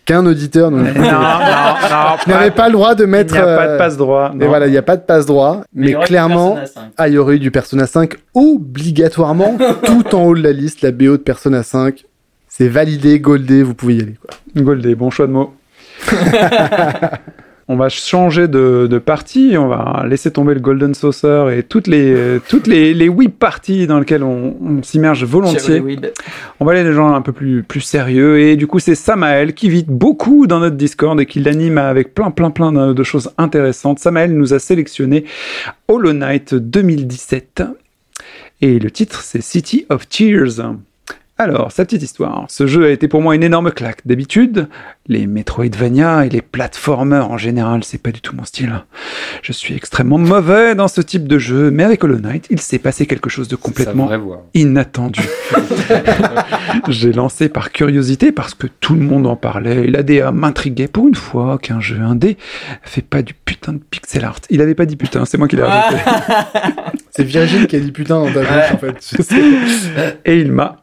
qu'un auditeur donc non, non, non, [laughs] je n'avais pas le droit de Il mettre n'y a pas de euh, passe droit. et voilà il n'y a pas de passe droit mais, il clairement Persona 5. ah il y aurait eu du Persona 5 obligatoirement [laughs] tout en haut de la liste la BO de Persona 5 c'est validé goldé vous pouvez y aller quoi. Goldé, bon choix de mots. [laughs] on va changer de, de partie, on va laisser tomber le Golden Saucer et toutes les, toutes les, les oui parties dans lesquelles on, on s'immerge volontiers. On va aller des gens un peu plus, plus sérieux. Et du coup, c'est Samael qui vit beaucoup dans notre Discord et qui l'anime avec plein, plein, plein de, de choses intéressantes. Samael nous a sélectionné Hollow Knight 2017. Et le titre, c'est City of Tears. Alors, sa petite histoire. Ce jeu a été pour moi une énorme claque. D'habitude, les Metroidvania et les platformers en général, c'est pas du tout mon style. Je suis extrêmement mauvais dans ce type de jeu, mais avec Hollow Knight, il s'est passé quelque chose de complètement inattendu. [laughs] J'ai lancé par curiosité parce que tout le monde en parlait et l'ADA m'intriguait pour une fois qu'un jeu indé fait pas du putain de pixel art. Il avait pas dit putain, c'est moi qui l'ai [laughs] rajouté. c'est Virgile qui a dit putain dans ta bouche en fait. [laughs] Et il m'a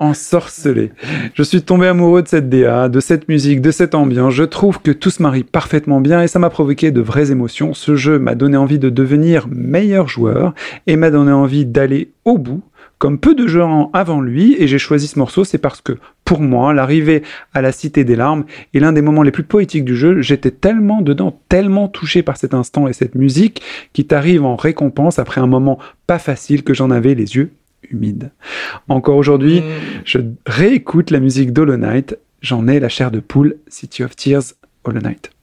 Je suis tombé amoureux de cette DA, de cette musique, de cette ambiance. Je trouve que tout se marie parfaitement bien et ça m'a provoqué de vraies émotions. Ce jeu m'a donné envie de devenir meilleur joueur et m'a donné envie d'aller au bout. Comme peu de jeux avant lui, et j'ai choisi ce morceau, c'est parce que, pour moi, l'arrivée à la Cité des Larmes est l'un des moments les plus poétiques du jeu. J'étais tellement dedans, tellement touché par cet instant et cette musique qui t'arrive en récompense après un moment pas facile que j'en avais les yeux humides. Encore aujourd'hui, je réécoute la musique d'Hollow Knight. J'en ai la chair de poule, City of Tears, Hollow Knight.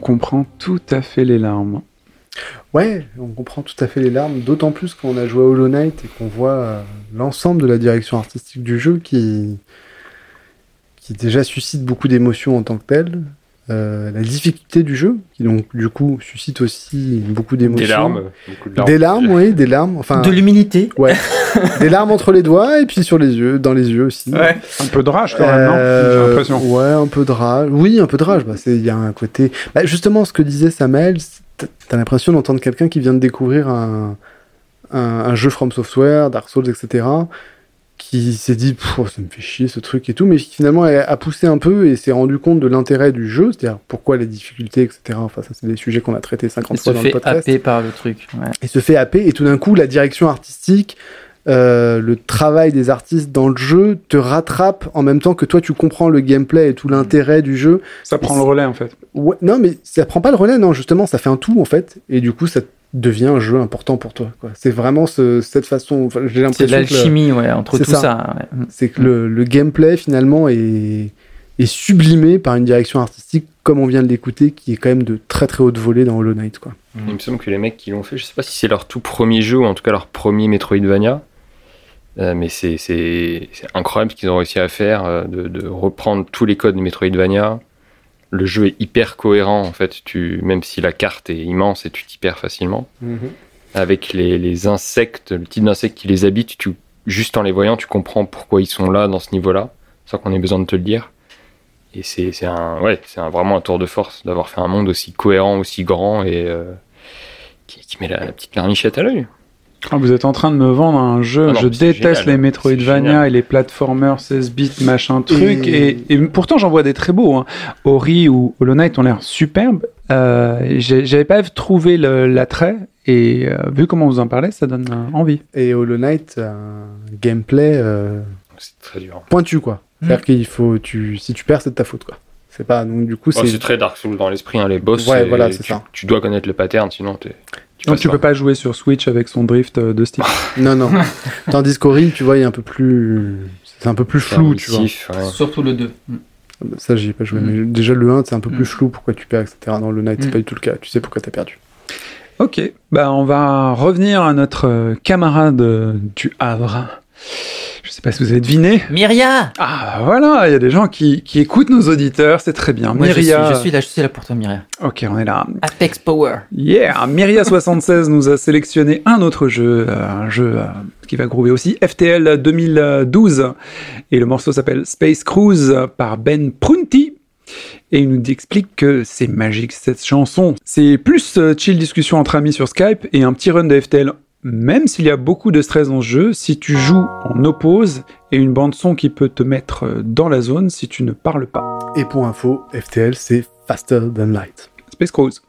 Comprend tout à fait les larmes. Ouais, on comprend tout à fait les larmes, d'autant plus quand on a joué à Hollow Knight et qu'on voit euh, l'ensemble de la direction artistique du jeu qui, qui déjà suscite beaucoup d'émotions en tant que tel. Euh, la difficulté du jeu, qui donc du coup suscite aussi beaucoup d'émotions. Des larmes, beaucoup de larmes. Des larmes, oui, des larmes. Enfin, De l'humilité. ouais. [laughs] des larmes entre les doigts et puis sur les yeux, dans les yeux aussi. Un peu de rage quand même, non Euh, J'ai l'impression. Ouais, un peu de rage. Oui, un peu de rage. Bah, c'est, il y a un côté. Bah, justement, ce que disait Samuel, t'as- t'as l'impression d'entendre quelqu'un qui vient de découvrir un, un, un jeu From Software, Dark Souls, etc., qui s'est dit, oh, ça me fait chier ce truc et tout, mais qui finalement a, a poussé un peu et s'est rendu compte de l'intérêt du jeu, c'est-à-dire pourquoi les difficultés, etc. Enfin, ça, c'est des sujets qu'on a traités 50 Il fois se dans le fait podcast happer par le truc. ouais. et se fait happer et tout d'un coup la direction artistique euh, le travail des artistes dans le jeu te rattrape en même temps que toi tu comprends le gameplay et tout l'intérêt du jeu Ça prend le relais en fait. ouais, non mais ça prend pas le relais non justement ça fait un tout en fait et du coup ça devient un jeu important pour toi c'est vraiment ce- cette façon enfin, j'ai C'est l'impression l'alchimie ouais, entre tout ça. ça. ouais. c'est que le, le gameplay finalement est, est sublimé par une direction artistique comme on vient de l'écouter qui est quand même de très très haute volée dans Hollow Knight quoi. Il me semble que les mecs qui l'ont fait, je sais pas si c'est leur tout premier jeu ou en tout cas leur premier Metroidvania, euh, mais c'est incroyable ce qu'ils ont réussi à faire, euh, de, de reprendre tous les codes de Metroidvania. Le jeu est hyper cohérent en fait, tu, même si la carte est immense et tu t'y perds facilement. Avec les, les insectes, le type d'insectes qui les habitent, tu, juste en les voyant, tu comprends pourquoi ils sont là dans ce niveau-là, sans qu'on ait besoin de te le dire. Et c'est c'est un, ouais, c'est vraiment un tour de force d'avoir fait un monde aussi cohérent, aussi grand et euh, qui, qui met la, la petite larmichette à l'œil. Ah, vous êtes en train de me vendre un jeu. Ah je déteste génial. les Metroidvania et les platformers 16 bits, machin truc. Et- Et, et pourtant, j'en vois des très beaux. Hein. Ori ou Hollow Knight ont l'air superbes. Euh, J'avais pas trouvé l'attrait. Et euh, vu comment vous en parlez, ça donne euh, envie. Et Hollow Knight a un gameplay euh, C'est très dur. pointu quoi. C'est-à-dire qu'il faut tu si tu perds c'est de ta faute quoi. C'est pas donc du coup Oh, c'est c'est très Dark Souls dans l'esprit, hein, les boss. Ouais, voilà, c'est tu, ça. tu dois connaître le pattern, sinon t'es- tu Donc passes tu pas. peux pas jouer sur Switch avec son drift euh, de Steam. [laughs] non non. Tandis qu'Ori tu vois il est un peu plus c'est un peu plus C'est flou tu vois. ouais. Surtout le 2. Ça j'y ai pas joué Mm. mais déjà le 1 c'est un peu Mm. plus flou pourquoi tu perds etc. Dans le Knight c'est Mm. pas du tout le cas. Tu sais pourquoi t'as perdu. Ok, bah on va revenir à notre euh, camarade euh, du Havre. Je sais pas si vous avez deviné. Myria Ah voilà, il y a des gens qui, qui écoutent nos auditeurs, c'est très bien. Moi, je suis, Myria. je suis là, je suis là pour toi, Myria. Ok, on est là. Apex Power. Yeah, Myria76 nous a sélectionné un autre jeu, euh, un jeu euh, qui va groover aussi, FTL 2012. Et le morceau s'appelle Space Cruise par Ben Prunty. Et il nous explique que c'est magique cette chanson. C'est plus euh, chill discussion entre amis sur Skype et un petit run de FTL. Même s'il y a beaucoup de stress dans ce jeu, si tu joues en oppose et une bande son qui peut te mettre euh, dans la zone si tu ne parles pas. Et pour info FTL c'est faster than light. Space Cruise.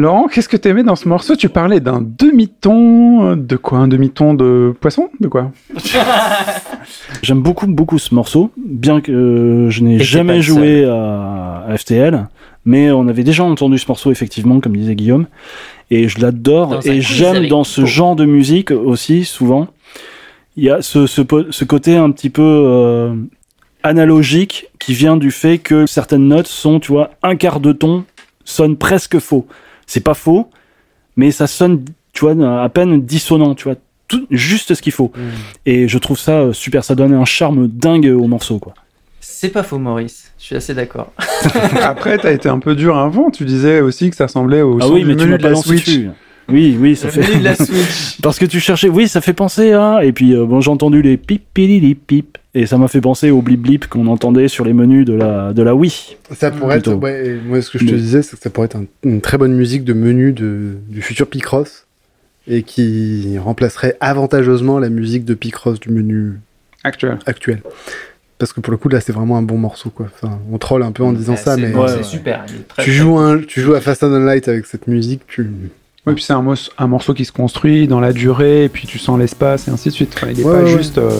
Laurent, qu'est-ce que t'aimais dans ce morceau? Tu parlais d'un demi-ton de quoi? Un demi-ton de poisson? De quoi? [laughs] J'aime beaucoup, beaucoup ce morceau, bien que euh, je n'ai jamais joué à, à FTL, mais on avait déjà entendu ce morceau, effectivement, comme disait Guillaume, et je l'adore, et j'aime dans ce genre de musique aussi, souvent, il y a ce, ce, po- ce côté un petit peu euh, analogique qui vient du fait que certaines notes sont, tu vois, un quart de ton sonne presque faux. C'est pas faux, mais ça sonne, tu vois, à peine dissonant, tu vois, tout, juste ce qu'il faut. Et je trouve ça euh, super, ça donne un charme dingue au morceau, quoi. C'est pas faux, Maurice. Je suis assez d'accord. [laughs] Après, t'as été un peu dur avant. Tu disais aussi que ça ressemblait au Ah son oui, mais tu menu m'as de la Switch. dessus. Oui, oui, ça Le fait. menu de la [laughs] Switch. Parce que tu cherchais, oui, ça fait penser à. Et puis, euh, bon, j'ai entendu les pip, pip, pip. Et ça m'a fait penser au blip blip qu'on entendait sur les menus de la, de la Wii. Ça pourrait être, ouais, moi ce que je te Mais- disais, c'est que ça pourrait être un- une très bonne musique de menu de, du futur Picross et qui remplacerait avantageusement la musique de Picross du menu Actuel. actuel. Parce que pour le coup, là, c'est vraiment un bon morceau, quoi. Enfin, on troll un peu en disant Ouais, ça, mais bon, Ouais, c'est ouais. super. très, tu joues, un, tu joues à Fast and Light avec cette musique, tu. Oui, puis c'est un, un morceau qui se construit dans la durée, et puis tu sens l'espace, et ainsi de suite. Enfin, il n'est Ouais, pas ouais, juste euh,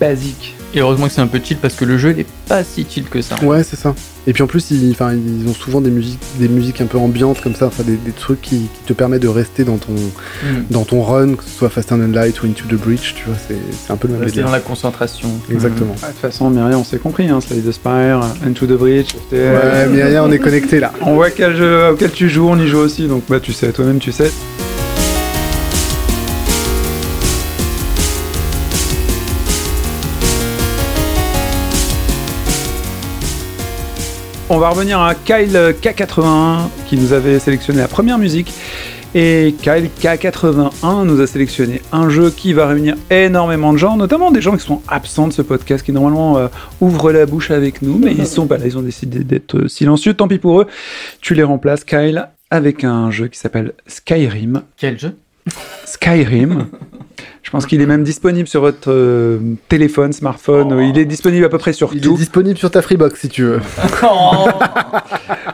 basique. Et heureusement que c'est un peu chill parce que le jeu il est pas si chill que ça. Ouais, c'est ça. Et puis en plus, ils, enfin, ils ont souvent des musiques, des musiques un peu ambiantes comme ça, enfin, des, des trucs qui, qui te permettent de rester dans ton, Mm. dans ton run, que ce soit Fast and Light ou Into the Breach, tu vois, c'est un peu le même Rester dans la concentration. Exactement. Ouais, de toute façon, Myriam, on s'est compris. Hein, Slay the Spire, Into the Breach. Ouais, euh, Myriam, on est connecté là. [laughs] On voit quel jeu auquel tu joues, on y joue aussi, donc bah tu sais, toi-même tu sais. On va revenir à Kyle K81 qui nous avait sélectionné la première musique. Et Kyle K81 nous a sélectionné un jeu qui va réunir énormément de gens, notamment des gens qui sont absents de ce podcast, qui normalement euh, ouvrent la bouche avec nous, mais ils sont pas là, ils ont décidé d'être euh, silencieux, tant pis pour eux. Tu les remplaces, Kyle, avec un jeu qui s'appelle Skyrim. Quel jeu? Skyrim. Je pense qu'il est même disponible sur votre euh, téléphone, smartphone. Il est disponible à peu près sur Il est tout. disponible sur ta Freebox si tu veux.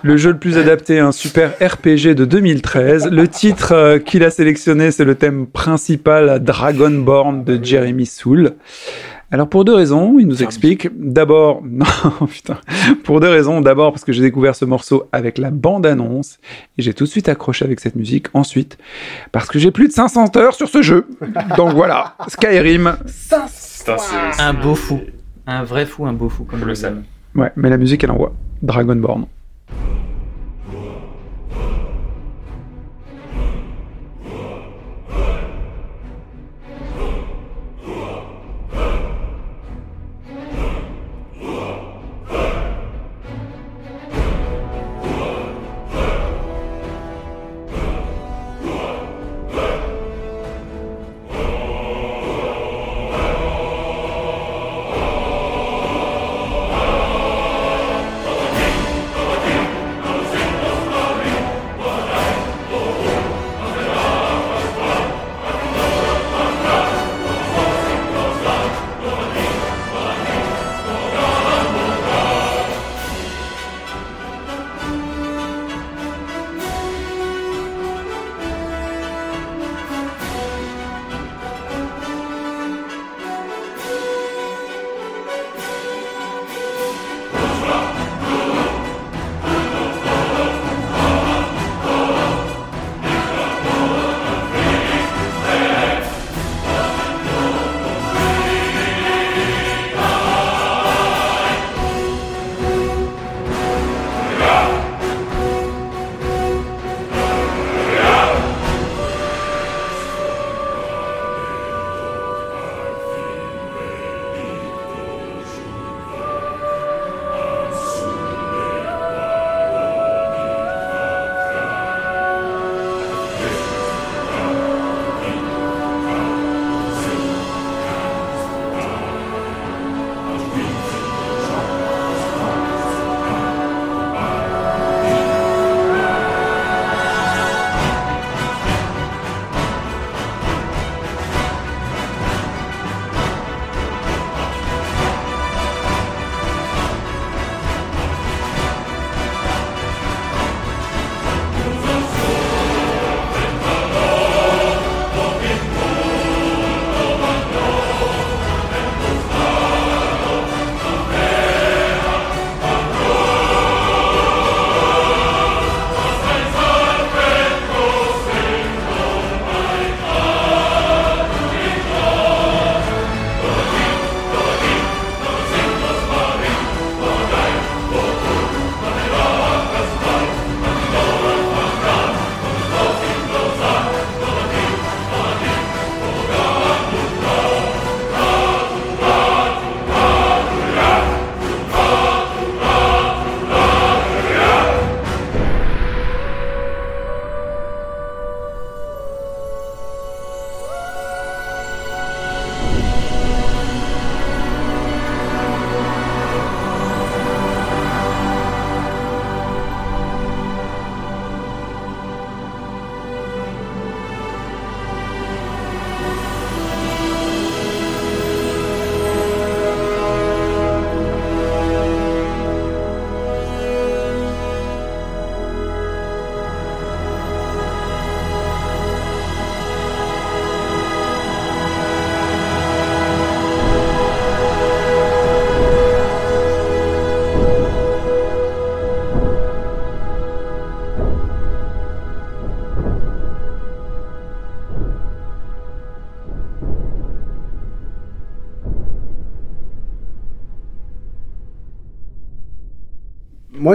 Le jeu le plus adapté, un super RPG de 2013. Le titre euh, qu'il a sélectionné, c'est le thème principal Dragonborn de Jeremy Soule. Alors pour deux raisons, il nous explique. D'abord, [laughs] non putain, pour deux raisons. D'abord parce que j'ai découvert ce morceau avec la bande-annonce et j'ai tout de suite accroché avec cette musique. Ensuite, parce que j'ai plus de 500 heures sur ce jeu. Donc voilà, [laughs] Skyrim. Un beau fou. Un vrai fou, un beau fou, comme le le Sam. Ouais, mais la musique elle envoie. Dragonborn.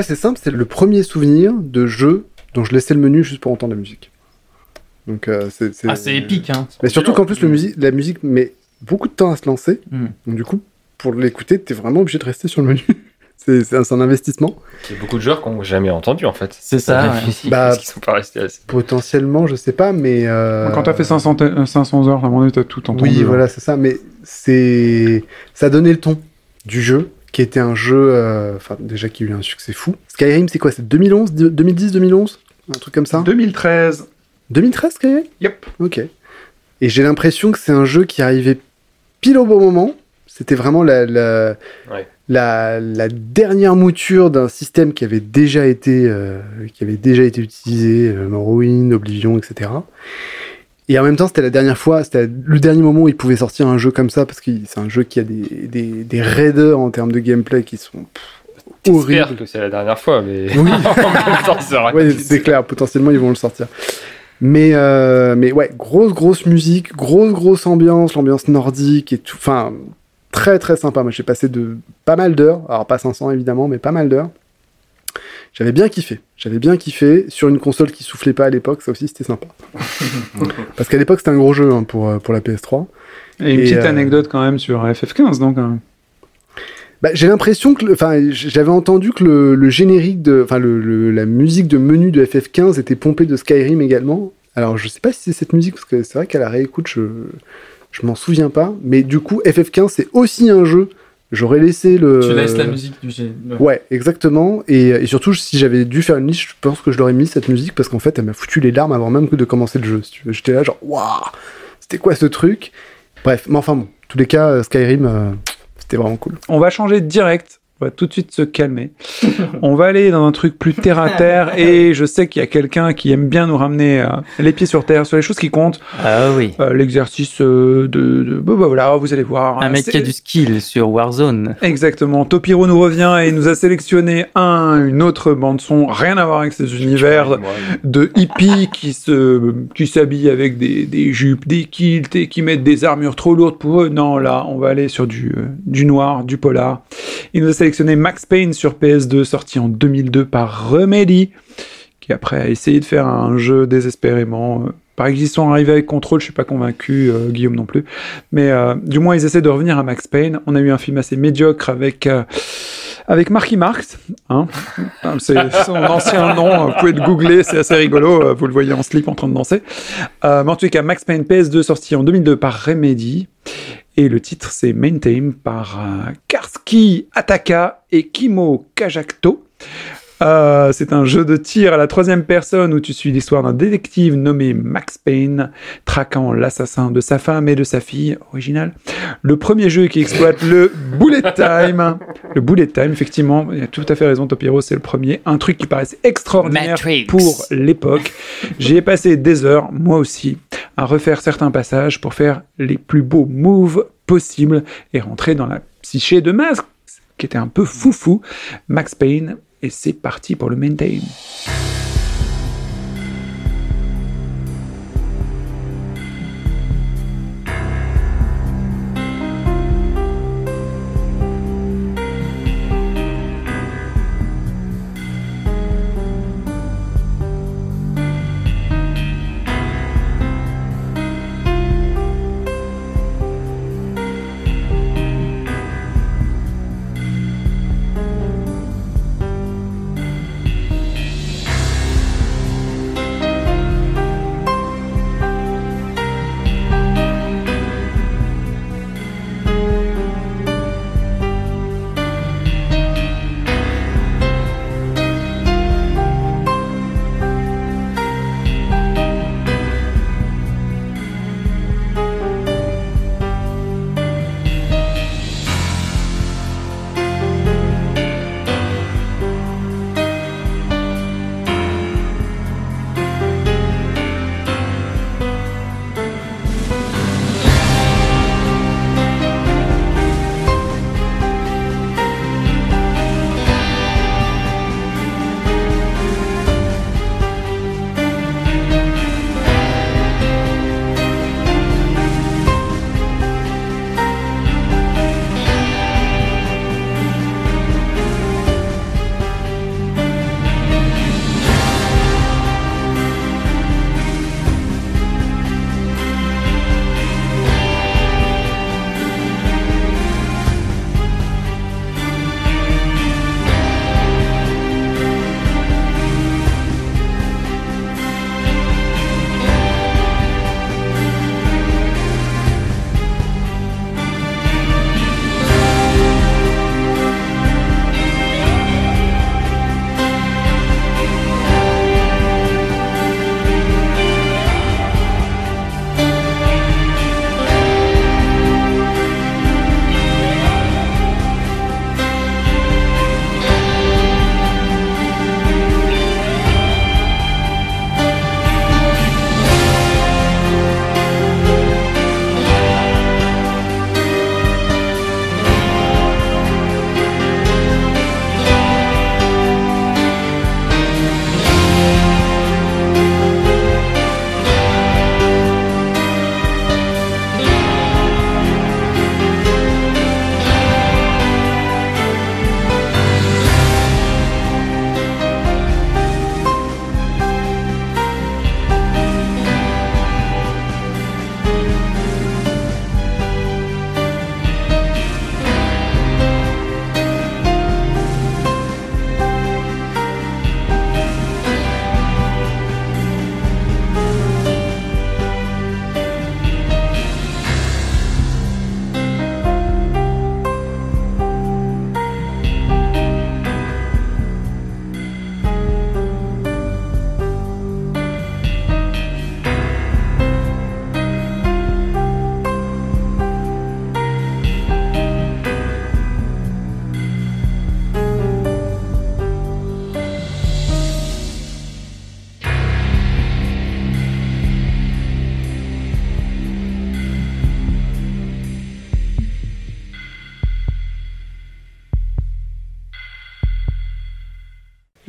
Moi, c'est simple, c'est le premier souvenir de jeu dont je laissais le menu juste pour entendre la musique. Donc, euh, c'est. Ah, c'est épique, hein. Mais surtout qu'en plus, le musique, la musique met beaucoup de temps à se lancer. Mm. Donc, du coup, pour l'écouter, t'es vraiment obligé de rester sur le menu. [laughs] c'est c'est un, c'est un investissement. Il y a beaucoup de joueurs qui n'ont jamais entendu en fait. C'est ça, ouais. Parce Bah, [laughs] qu'ils sont pas restés assez. Potentiellement, je sais pas, mais. euh, Quand t'as fait 500, euh, 500 heures, à un moment donné, t'as tout entendu. Oui, hein. voilà, c'est ça. Mais c'est. Ça donnait le ton du jeu, qui était un jeu. euh, Enfin, déjà, qui a eu un succès fou. Skyrim, c'est quoi C'est 2011 de- 2010, 2011 Un truc comme ça? 2013. 2013, Skyrim? Yep. Ok. Et j'ai l'impression que c'est un jeu qui arrivait pile au bon moment. C'était vraiment la, la, Ouais. la, la dernière mouture d'un système qui avait déjà été, euh, qui avait déjà été utilisé, euh, Morrowind, Oblivion, etc. Et en même temps, c'était la dernière fois, c'était le dernier moment où il pouvait sortir un jeu comme ça, parce que c'est un jeu qui a des, des, des raideurs en termes de gameplay qui sont pff, horribles. que c'est la dernière fois, mais Oui. [laughs] Ouais, c'est clair, potentiellement ils vont le sortir. Mais, euh, mais ouais, grosse, grosse musique, grosse, grosse ambiance, l'ambiance nordique et tout. Enfin, très, très sympa. Moi, j'ai passé de pas mal d'heures. Alors, pas 500 évidemment, mais pas mal d'heures. J'avais bien kiffé. J'avais bien kiffé sur une console qui soufflait pas à l'époque. Ça aussi, c'était sympa. [laughs] Parce qu'à l'époque, c'était un gros jeu hein, pour, euh, pour la PS3. Et une Et, petite euh, anecdote quand même sur FF15, donc. hein. Bah, j'ai l'impression que, enfin, j'avais entendu que le, le générique de, enfin, le, le- la musique de menu de FF15 était pompée de Skyrim également. Alors, je sais pas si c'est cette musique parce que c'est vrai qu'à la réécoute, je, je m'en souviens pas. Mais du coup, FF15 c'est aussi un jeu. J'aurais laissé le. Tu laisses la musique du jeu. Ouais, exactement. Et, et surtout, si j'avais dû faire une liste, je pense que je l'aurais mis cette musique parce qu'en fait, elle m'a foutu les larmes avant même que de commencer le jeu. J'étais là, genre, waouh, c'était quoi ce truc? Bref, mais enfin bon, tous les cas, euh, Skyrim, euh, c'était vraiment cool. On va changer direct. On va tout de suite se calmer. On va aller dans un truc plus terre à terre. Et je sais qu'il y a quelqu'un qui aime bien nous ramener euh, les pieds sur terre sur les choses qui comptent. Ah oui. Euh, L'exercice euh, de, de- bah, bah, voilà, vous allez voir. Un mec qui a du skill sur Warzone. Exactement. Topiro nous revient et nous a sélectionné un, une autre bande son, rien à voir avec ces univers de hippies qui se, qui s'habillent avec des, des jupes, des kilts et qui mettent des armures trop lourdes pour eux. Non, là, on va aller sur du, du noir, du polar. Il nous a sélectionné Max Payne sur PS2, sorti en 2002 par Remedy, qui après a essayé de faire un jeu désespérément. euh, Pareil qu'ils sont arrivés avec Control, je suis pas convaincu, euh, Guillaume non plus. Mais euh, du moins, ils essaient de revenir à Max Payne. On a eu un film assez médiocre avec euh, avec Marky Marx. Hein c'est son [laughs] ancien nom. Vous pouvez le googler, c'est assez rigolo. Vous le voyez en slip en train de danser. Mais en tout cas, Max Payne PS2 sorti en 2002 par Remedy. Et le titre, c'est Maintain par euh, Karski Ataka et Kimo Kajakto. Euh, c'est un jeu de tir à la troisième personne où tu suis l'histoire d'un détective nommé Max Payne, traquant l'assassin de sa femme et de sa fille, original. Le premier jeu qui exploite le bullet time. Le bullet time, effectivement, il a tout à fait raison, Topiro, c'est le premier. Un truc qui paraissait extraordinaire Matrix. pour l'époque. J'y ai passé des heures, moi aussi, à refaire certains passages pour faire les plus beaux moves possibles et rentrer dans la psyché de Max, qui était un peu foufou. Max Payne, et c'est parti pour le maintain.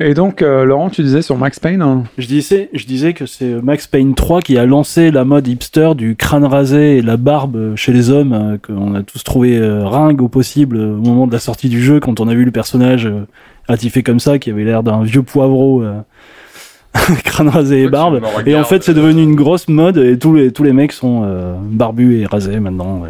Et donc, euh, Laurent, tu disais sur Max Payne hein, Je disais, je disais que c'est Max Payne 3 qui a lancé la mode hipster du crâne rasé et la barbe chez les hommes, euh, qu'on a tous trouvé euh, ringue au possible euh, au moment de la sortie du jeu, quand on a vu le personnage euh, attifé comme ça, qui avait l'air d'un vieux poivreau, euh, [laughs] crâne rasé et barbe. Et en fait, c'est devenu une grosse mode et tous les, tous les mecs sont euh, barbus et rasés maintenant. ouais.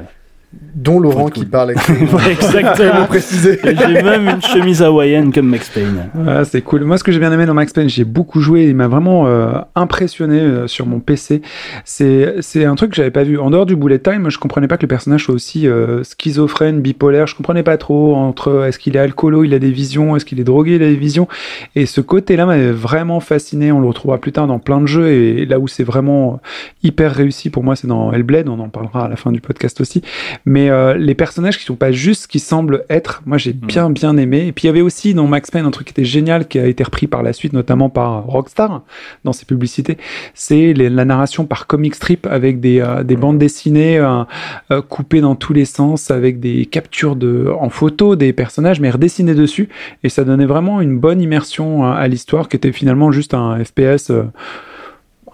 Dont Laurent qui cool. parle [laughs] Ouais, exactement. préciser. Et J'ai même une chemise hawaïenne comme Max Payne. Ah, c'est cool. Moi, ce que j'ai bien aimé dans Max Payne, j'ai beaucoup joué. Il m'a vraiment euh, impressionné euh, sur mon PC. C'est c'est un truc que j'avais pas vu. En dehors du bullet time, je comprenais pas que le personnage soit aussi euh, schizophrène, bipolaire. Je comprenais pas trop entre est-ce qu'il est alcoolo, il a des visions, est-ce qu'il est drogué, il a des visions. Et ce côté-là m'avait vraiment fasciné. On le retrouvera plus tard dans plein de jeux. Et là où c'est vraiment hyper réussi pour moi, c'est dans Hellblade. On en parlera à la fin du podcast aussi. Mais euh, les personnages qui sont pas juste ce qu'ils semblent être, moi j'ai bien bien aimé. Et puis il y avait aussi dans Max Payne un truc qui était génial, qui a été repris par la suite, notamment par Rockstar dans ses publicités. C'est la narration par comic strip avec des, euh, des bandes dessinées euh, euh, coupées dans tous les sens, avec des captures de en photo des personnages, mais redessinés dessus. Et ça donnait vraiment une bonne immersion euh, à l'histoire, qui était finalement juste un FPS.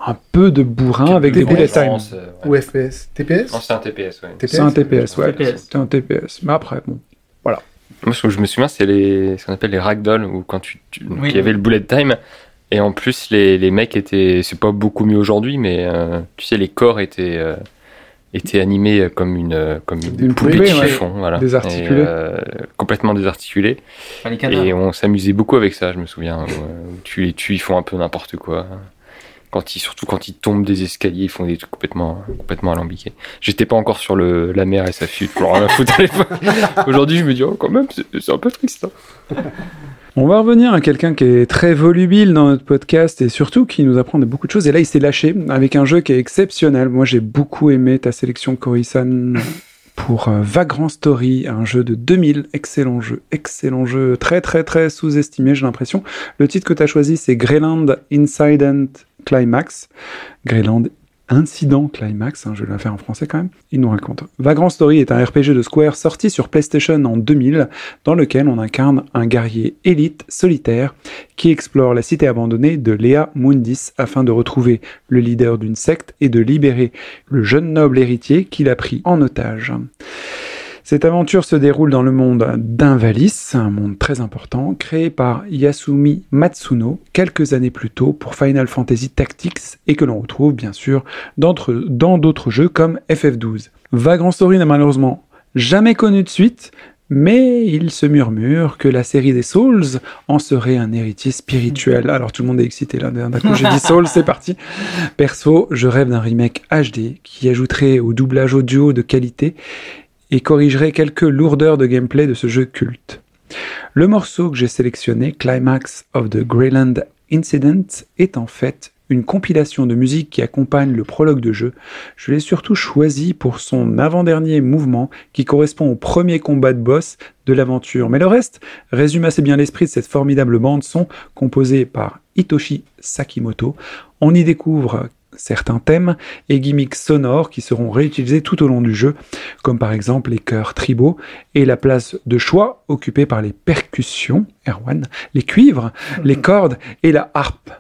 Un peu de bourrin avec des bullet time. Euh, Ou FPS TPS Non, c'est un TPS, ouais. TPS C'est un TPS, ouais. C'est un TPS. Mais après, bon. Moi, ce que je me souviens, c'est les, ce qu'on appelle les ragdoll, où quand tu, tu- donc, Oui. il y avait le bullet time, et en plus, les, les mecs étaient, c'est pas beaucoup mieux aujourd'hui, mais euh, tu sais, les corps étaient, euh, étaient animés comme une, comme une, Une poupée poupée, de ouais. chiffon, voilà. Désarticulée. Et, euh, complètement désarticulée. Enfin. Et on s'amusait beaucoup avec ça, je me souviens. Où, où tu les tues, ils font un peu n'importe quoi. Quand ils, surtout quand ils tombent des escaliers, ils font des trucs complètement, complètement alambiqués. J'étais pas encore sur le, la mer et sa fuite pour rien foutre à [laughs] l'époque. Aujourd'hui, je me dis, oh, quand même, c'est un peu triste. hein. [laughs] On va revenir à quelqu'un qui est très volubile dans notre podcast et surtout qui nous apprend de beaucoup de choses. Et là, il s'est lâché avec un jeu qui est exceptionnel. Moi, j'ai beaucoup aimé ta sélection, Coruscant, pour euh, Vagrant Story, un jeu de 2000. Excellent jeu, excellent jeu, très très très sous-estimé, j'ai l'impression. Le titre que tu as choisi, c'est Greyland Incident Climax. Greyland Incident Climax, hein, je vais la faire en français quand même. Il nous raconte. Vagrant Story est un RPG de Square sorti sur PlayStation en 2000 dans lequel on incarne un guerrier élite solitaire qui explore la cité abandonnée de Lea Mundis afin de retrouver le leader d'une secte et de libérer le jeune noble héritier qu'il a pris en otage. Cette aventure se déroule dans le monde d'Invalis, un monde très important, créé par Yasumi Matsuno quelques années plus tôt pour Final Fantasy Tactics et que l'on retrouve bien sûr dans d'autres jeux comme FF12. Vagrant Story n'a malheureusement jamais connu de suite, mais il se murmure que la série des Souls en serait un héritier spirituel. Alors tout le monde est excité là, d'un coup j'ai dit [laughs] Souls, c'est parti. Perso, je rêve d'un remake HD qui ajouterait au doublage audio de qualité et corrigerait quelques lourdeurs de gameplay de ce jeu culte. Le morceau que j'ai sélectionné, Climax of the Greyland Incident, est en fait une compilation de musique qui accompagne le prologue de jeu. Je l'ai surtout choisi pour son avant-dernier mouvement qui correspond au premier combat de boss de l'aventure. Mais le reste résume assez bien l'esprit de cette formidable bande son composée par Hitoshi Sakimoto. On y découvre certains thèmes et gimmicks sonores qui seront réutilisés tout au long du jeu, comme par exemple les chœurs tribaux et la place de choix occupée par les percussions, Erwan, les cuivres, les [laughs] cordes et la harpe.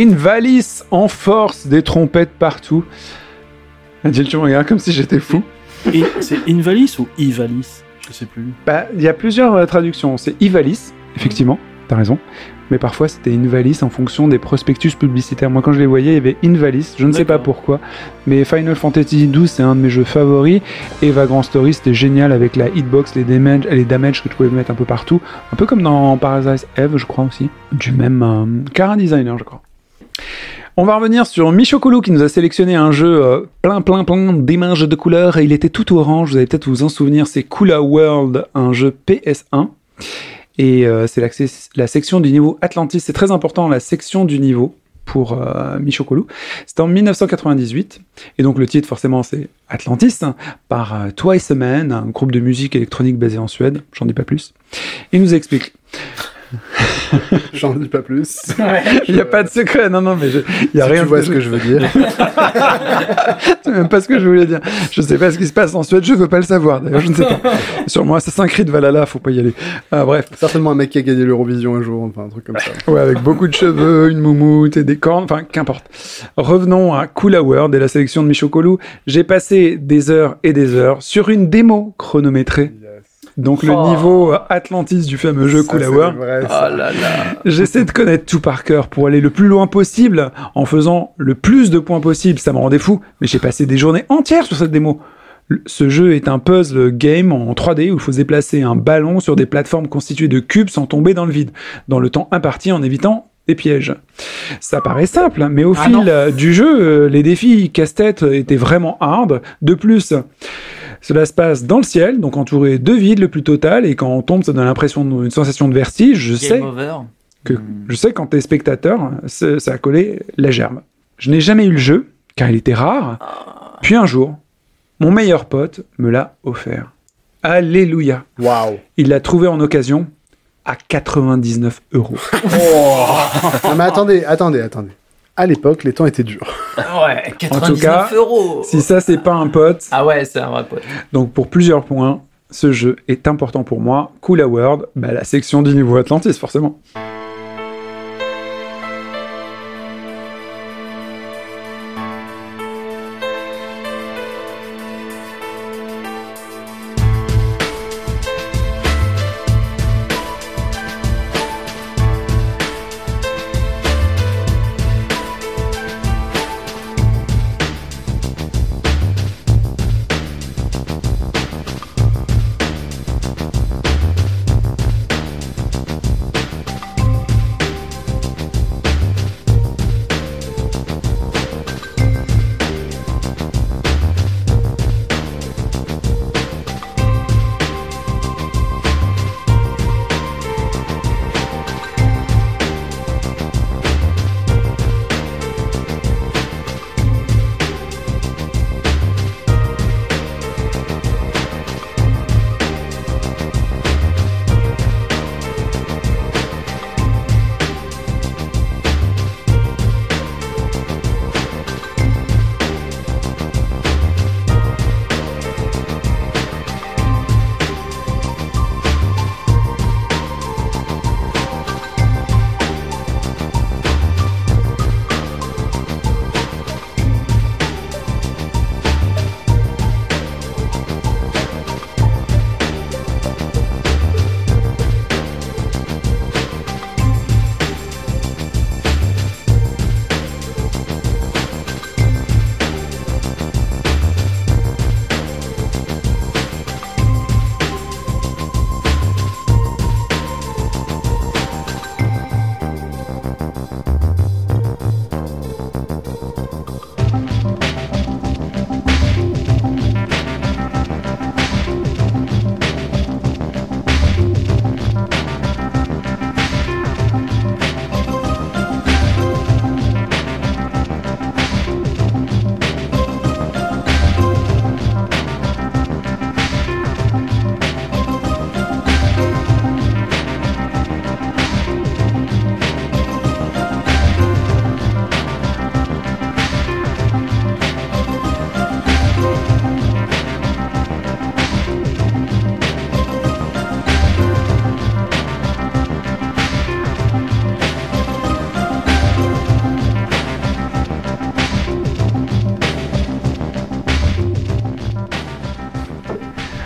Invalis en force, des trompettes partout. Adil, tu me regardes comme si j'étais fou. Et c'est Invalis ou Ivalis Je sais plus. Bah, il y a plusieurs euh, traductions. C'est Ivalis, effectivement, t'as raison. Mais parfois, c'était Invalis en fonction des prospectus publicitaires. Moi, quand je les voyais, il y avait Invalis. Je ne sais pas pourquoi. Mais Final Fantasy XII, c'est un de mes jeux favoris. Et Vagrant Story, c'était génial avec la hitbox, les damage, les damage que tu pouvais mettre un peu partout. Un peu comme dans Paradise Eve, je crois aussi. Du même euh, Cara Designer, je crois. On va revenir sur Michokulu qui nous a sélectionné un jeu euh, plein plein plein d'images de couleurs et il était tout orange, vous allez peut-être vous en souvenir, c'est Kula World, un jeu PS1 et euh, c'est la, section du niveau Atlantis, c'est très important la section du niveau pour euh, Michokulu. C'était en 1998 et donc le titre forcément c'est Atlantis hein, par euh, Twice a Man, un groupe de musique électronique basé en Suède, j'en dis pas plus. Il nous explique [laughs] J'en dis pas plus. il n'y a pas de secret, non, non, mais je- il y a Si rien tu vois de- ce que je veux dire. [laughs] C'est même pas ce que je voulais dire. Je sais pas ce qui se passe en Suède, je veux pas le savoir. D'ailleurs, je ne sais pas. [laughs] Sur moi, Assassin's Creed Valhalla, faut pas y aller. Ah, bref. Certainement un mec qui a gagné l'Eurovision un jour, enfin un truc comme ça. Ouais, avec beaucoup de cheveux, une moumoute et des cornes, enfin, qu'importe. Revenons à Kula World et la sélection de Michokolu. J'ai passé des heures et des heures sur une démo chronométrée. Donc, le Oh. niveau Atlantis du fameux jeu World. vrai, Oh ça. là là. J'essaie de connaître tout par cœur pour aller le plus loin possible en faisant le plus de points possible. Ça me rendait fou, mais j'ai passé des journées entières sur cette démo. Ce jeu est un puzzle game en 3D où il faut se déplacer un ballon sur des plateformes constituées de cubes sans tomber dans le vide, dans le temps imparti en évitant des pièges. Ça paraît simple, mais au Ah fil non. du jeu, euh, les défis casse-tête étaient vraiment hard. De plus, cela se passe dans le ciel, donc entouré de vide le plus total, et quand on tombe, ça donne l'impression d'une sensation de vertige. Je sais over. que je sais quand t'es spectateur, ça a collé la gerbe. Je n'ai jamais eu le jeu, car il était rare. Puis un jour, mon meilleur pote me l'a offert. Alléluia. Waouh. Il l'a trouvé en occasion à 99 euros. [laughs] Non mais attendez, attendez, attendez. À l'époque, les temps étaient durs. Ouais, 99 [laughs] En tout cas, euros. Si ça, c'est pas un pote, Ah ouais, c'est un vrai pote. donc pour plusieurs points, ce jeu est important pour moi. Cool World, bah, la section du niveau Atlantis, forcément.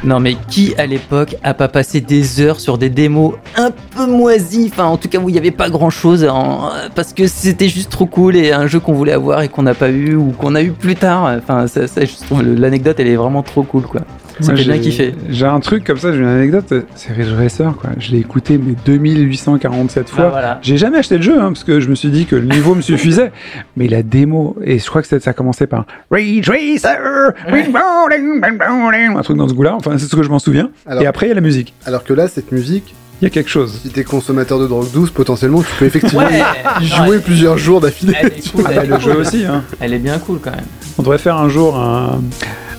Non mais qui à l'époque a pas passé des heures sur des démos un peu moisies, enfin en tout cas où il n'y avait pas grand chose, parce que c'était juste trop cool et un jeu qu'on voulait avoir et qu'on n'a pas eu ou qu'on a eu plus tard. Enfin ça, ça, l'anecdote elle est vraiment trop cool quoi. Fait bien j'ai- kiffer. J'ai un truc comme ça, j'ai une anecdote, c'est Ridge Racer, quoi. Je l'ai écouté mais 2847 fois. Bah, voilà. J'ai jamais acheté le jeu, hein, parce que je me suis dit que le niveau me suffisait. [laughs] Mais la démo, et je crois que ça, ça commençait par Ridge Racer, un truc dans ce goût-là, enfin c'est ce que je m'en souviens. Alors- Et après il y a la musique. Alors que là, cette musique, Il y a quelque chose. si t'es consommateur de drogue douce, potentiellement, tu peux effectivement Ouais. y jouer plusieurs jours d'affilée. Elle est cool, Ah, elle, bah, le jeu aussi, hein. elle est bien cool quand même. On devrait faire un jour un-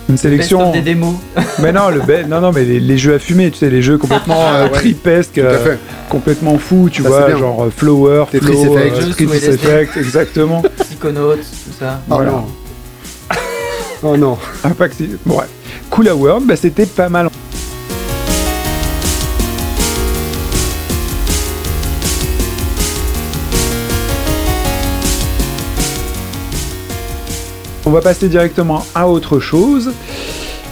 une Best sélection. of des démos. [laughs] Mais non, le be- non, non, mais les, les jeux à fumer, tu sais, les jeux complètement Ah, euh, tripesques, euh, complètement fous, tu Ça, vois, genre euh, Flower, Tetris Flow, Effect. euh, Tetris LSD. Effect, exactement. [laughs] Psychonauts, tout ça. Oh Voilà. non. Oh non. Bon, ouais. Cool World, bah, c'était pas mal. On va passer directement à autre chose.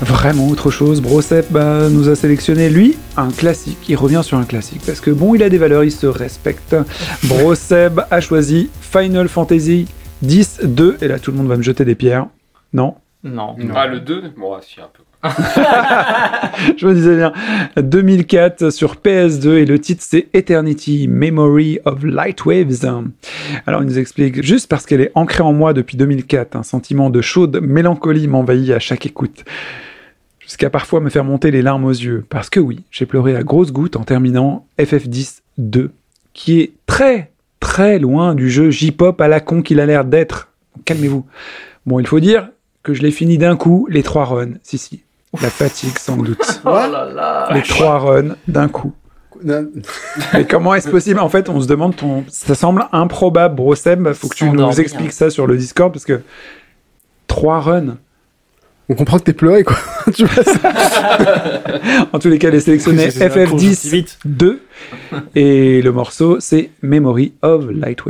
Vraiment autre chose. Brosep bah, nous a sélectionné, lui, un classique. Il revient sur un classique. Parce que bon, il a des valeurs, il se respecte. Broseb a choisi Final Fantasy 10 2. Et là, tout le monde va me jeter des pierres. Non Non. Ah, le 2 Bon, ah, si, un peu. [laughs] Je me disais bien. 2004 sur PS2 et le titre c'est Eternity Memory of Light Waves. Alors il nous explique juste parce qu'elle est ancrée en moi depuis 2004, un sentiment de chaude mélancolie m'envahit à chaque écoute. Jusqu'à parfois me faire monter les larmes aux yeux. Parce que oui, j'ai pleuré à grosses gouttes en terminant FF10 2, qui est très très loin du jeu J-pop à la con qu'il a l'air d'être. Calmez-vous. Bon, il faut dire que je l'ai fini d'un coup, les trois runs. Si, si. La fatigue, sans doute. [laughs] Oh là là. les trois runs d'un coup. Mais comment est-ce possible? En fait, on se demande, ton... ça semble improbable, Brosem. Faut que tu nous expliques ça sur le Discord parce que trois runs. On comprend que t'es pleuré, quoi. [laughs] tu vois ça? En tous les cas, les sélectionnés C'est- c'est la FF10 conjonctivite. 2 et le morceau c'est Memory of Light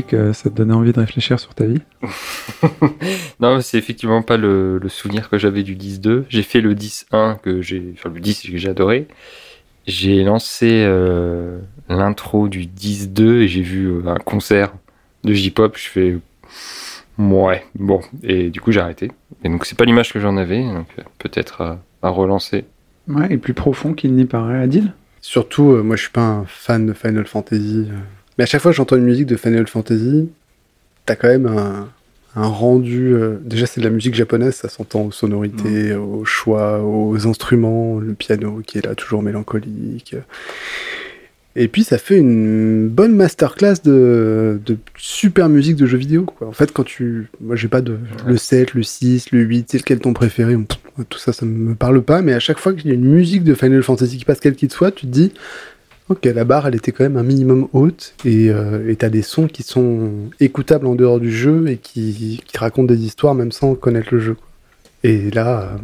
disais que ça te donnait envie de réfléchir sur ta vie. [laughs] non, c'est effectivement pas le, le souvenir que j'avais du 10-2. J'ai fait le 10-1 que j'ai, enfin le 10 que j'ai adoré. J'ai lancé euh, l'intro du 10-2 et j'ai vu euh, un concert de J-pop. Je fais ouais, bon, et du coup j'ai arrêté. Et donc c'est pas l'image que j'en avais, donc euh, peut-être à, à relancer. Ouais, et plus profond qu'il n'y paraît, Adil? Surtout, euh, moi je suis pas un fan de Final Fantasy. Mais à chaque fois que j'entends une musique de Final Fantasy, t'as quand même un, un rendu. euh, Déjà, c'est de la musique japonaise, ça s'entend aux sonorités, aux choix, aux instruments, le piano qui est là toujours mélancolique. Et puis ça fait une bonne masterclass de, de super musique de jeux vidéo. Quoi. En fait, quand tu. Moi, j'ai pas de. Le 7, le 6, le 8, c'est lequel est ton préféré Tout ça, ça me parle pas. Mais à chaque fois qu'il y a une musique de Final Fantasy qui passe, quelle qu'il soit, tu te dis. Ok, la barre, elle était quand même un minimum haute. Et euh, t'as des sons qui sont écoutables en dehors du jeu et qui, qui racontent des histoires même sans connaître le jeu. Et là. euh,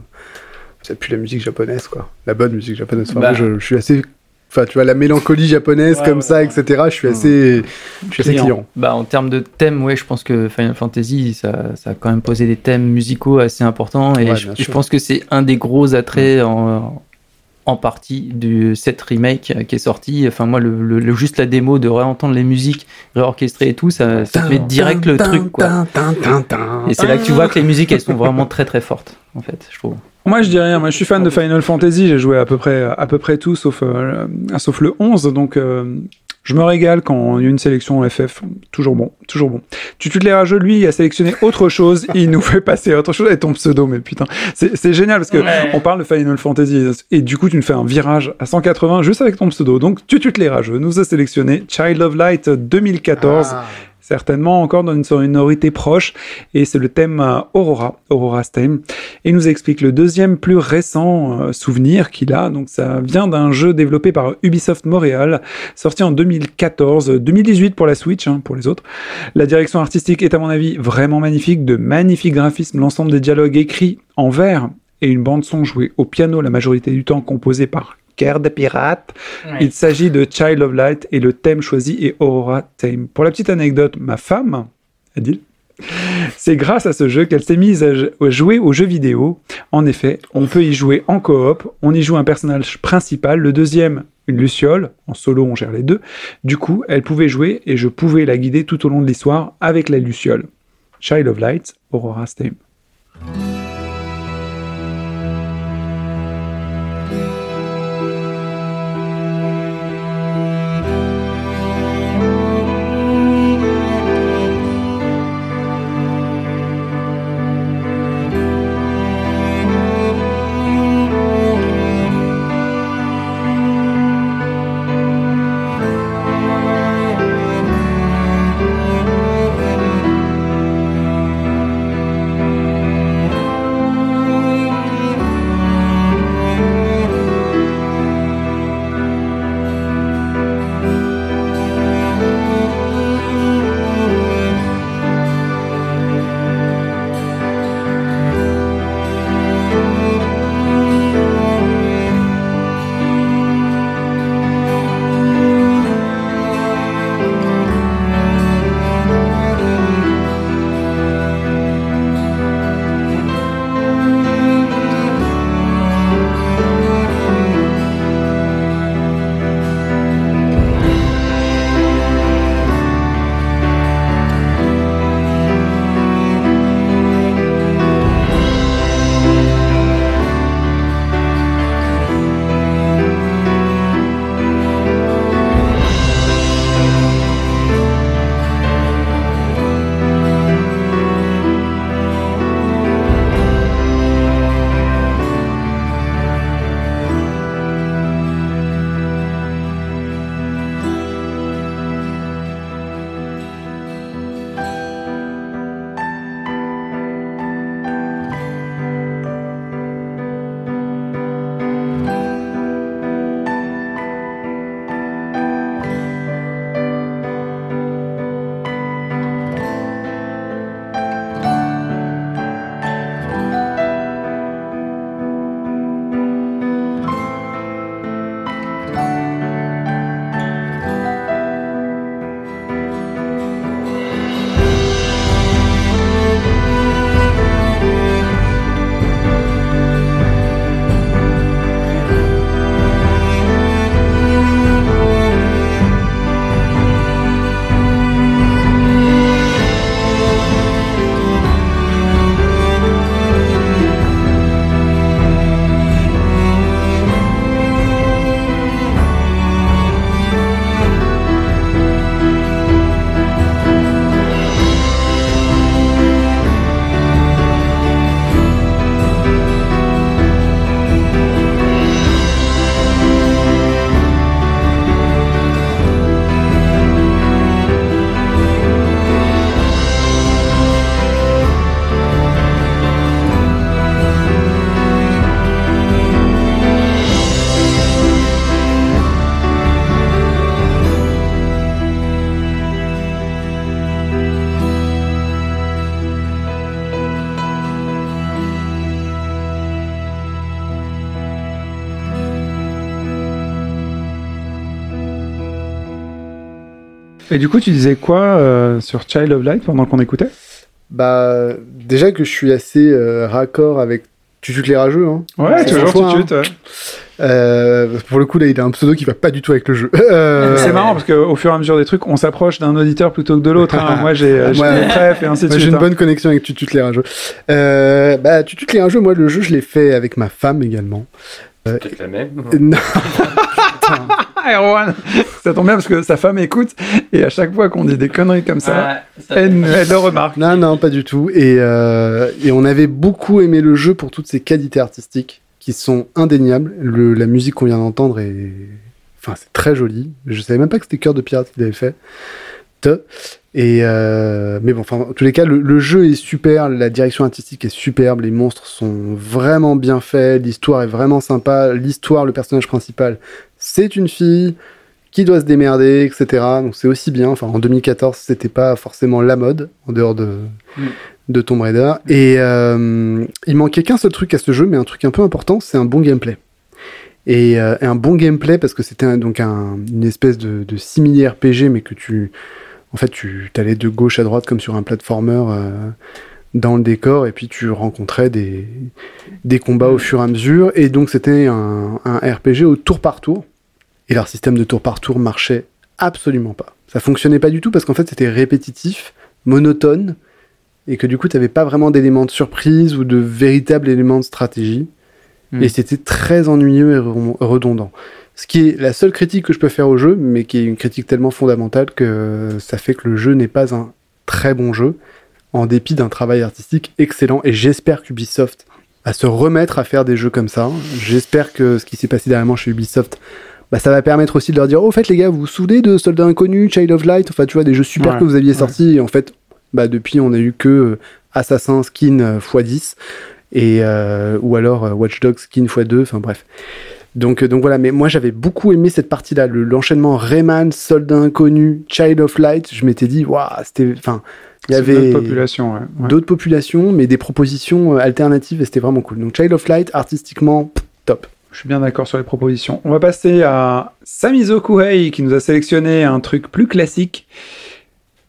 c'est plus la musique japonaise, quoi. La bonne musique japonaise. Enfin, Bah. moi, je, je suis assez. Enfin, tu vois, la mélancolie japonaise Ouais, comme ouais, ça, ouais. etc. Je suis assez. Je suis assez Client. Bah, en termes de thème, ouais, je pense que Final Fantasy, ça, ça a quand même posé des thèmes musicaux assez importants. Et Ouais, je, je pense que c'est un des gros attraits en, en partie du set remake qui est sorti. Enfin, moi, le, le- le- juste la démo de réentendre les musiques réorchestrées et tout, ça, ça met direct le truc, quoi. Et c'est là que tu vois que les musiques, elles sont vraiment très très fortes, en fait, je trouve. Moi, je dis rien. Moi, je suis fan de Final Fantasy. J'ai joué à peu près, à peu près tout, sauf, euh, sauf le 11. Donc, euh, je me régale quand il y a une sélection FF. Toujours bon, toujours bon. Tu les rageux, lui, il a sélectionné autre chose. il nous fait passer autre chose. Et ton pseudo, mais putain, c'est génial parce que Ouais. on parle de Final Fantasy et du coup, tu nous fais un virage à 180 juste avec ton pseudo. Donc, tu les rageux nous a sélectionné Child of Light 2014 Ah. Certainement encore dans une sonorité proche, et c'est le thème euh, Aurora, Aurora's Theme. Et il nous explique le deuxième plus récent euh, souvenir qu'il a, donc ça vient d'un jeu développé par Ubisoft Montréal, sorti en 2014, 2018 pour la Switch, hein, pour les autres. La direction artistique est à mon avis vraiment magnifique, de magnifiques graphismes, l'ensemble des dialogues écrits en vers, et une bande son jouée au piano la majorité du temps composée par Cœur de pirate. Il s'agit de Child of Light et le thème choisi est Aurora Theme. Pour la petite anecdote, ma femme, Adil, c'est grâce à ce jeu qu'elle s'est mise à jouer aux jeux vidéo. En effet, on peut y jouer en coop, on y joue un personnage principal, le deuxième, une luciole, en solo on gère les deux. Du coup, elle pouvait jouer et je pouvais la guider tout au long de l'histoire avec la luciole. Child of Light, Aurora's Theme. Et du coup, tu disais quoi euh, sur Child of Light pendant qu'on écoutait? Bah, déjà que je suis assez euh, raccord avec Tutu Clérageux. Hein. Ouais, C'est toujours suite. ouais. Euh, pour le coup, là, il a un pseudo qui va pas du tout avec le jeu. [laughs] Euh, C'est marrant parce qu'au fur et à mesure des trucs, on s'approche d'un auditeur plutôt que de l'autre. hein. [laughs] Moi, j'ai Ouais. et ainsi de Moi, j'ai suite. une hein. bonne connexion avec Tutu Clérageux. Euh, bah, Tutu Clérageux, moi, le jeu, je l'ai fait avec ma femme également. Peut-être la même. [laughs] Non, Erwan, [laughs] ça tombe bien parce que sa femme écoute et à chaque fois qu'on dit des conneries comme ça, elle, elle le remarque. non, non, pas du tout. Et, euh, et on avait beaucoup aimé le jeu pour toutes ses qualités artistiques qui sont indéniables. Le, la musique qu'on vient d'entendre est, enfin, c'est très joli. Je savais même pas que c'était Cœur de Pirate qu'il avait fait. Et euh, mais bon, enfin, en tous les cas, le, le jeu est super, la direction artistique est superbe, les monstres sont vraiment bien faits, l'histoire est vraiment sympa. L'histoire, le personnage principal, c'est une fille qui doit se démerder, etc. Donc c'est aussi bien. Enfin, en 2014, c'était pas forcément la mode en dehors de Mm. de Tomb Raider. Et euh, il manquait qu'un seul truc à ce jeu, mais un truc un peu important, c'est un bon gameplay. Et, euh, un bon gameplay parce que c'était donc un, une espèce de, de simili RPG, mais que tu, en fait, tu allais de gauche à droite comme sur un platformer euh, dans le décor, et puis tu rencontrais des, des combats au fur et à mesure. Et donc c'était un, un RPG au tour par tour. Et leur système de tour par tour marchait absolument pas. Ça fonctionnait pas du tout parce qu'en fait c'était répétitif, monotone, et que du coup t'avais pas vraiment d'éléments de surprise ou de véritables éléments de stratégie. Hmm. Et c'était très ennuyeux et re- redondant. Ce qui est la seule critique que je peux faire au jeu, mais qui est une critique tellement fondamentale que ça fait que le jeu n'est pas un très bon jeu, en dépit d'un travail artistique excellent. Et j'espère qu'Ubisoft va se remettre à faire des jeux comme ça. J'espère que ce qui s'est passé dernièrement chez Ubisoft, bah, ça va permettre aussi de leur dire, oh, au fait, les gars, vous vous souvenez de Soldat Inconnu, Child of Light, enfin, tu vois, des jeux super Ouais, que vous aviez ouais. sortis. Et en fait, bah, depuis, on a eu que euh, Assassin Skin euh, x10 et euh, ou alors Watch Dogs Skin x2, enfin bref. Donc, donc voilà, mais moi j'avais beaucoup aimé cette partie-là, le- l'enchaînement Rayman, Soldat Inconnu, Child of Light. Je m'étais dit, waouh, c'était, enfin, il y avait autre population. ouais. Ouais. d'autres populations, mais des propositions alternatives et c'était vraiment cool. Donc Child of Light, artistiquement, top. Je suis bien d'accord sur les propositions. On va passer à Samizo Kuhei qui nous a sélectionné un truc plus classique.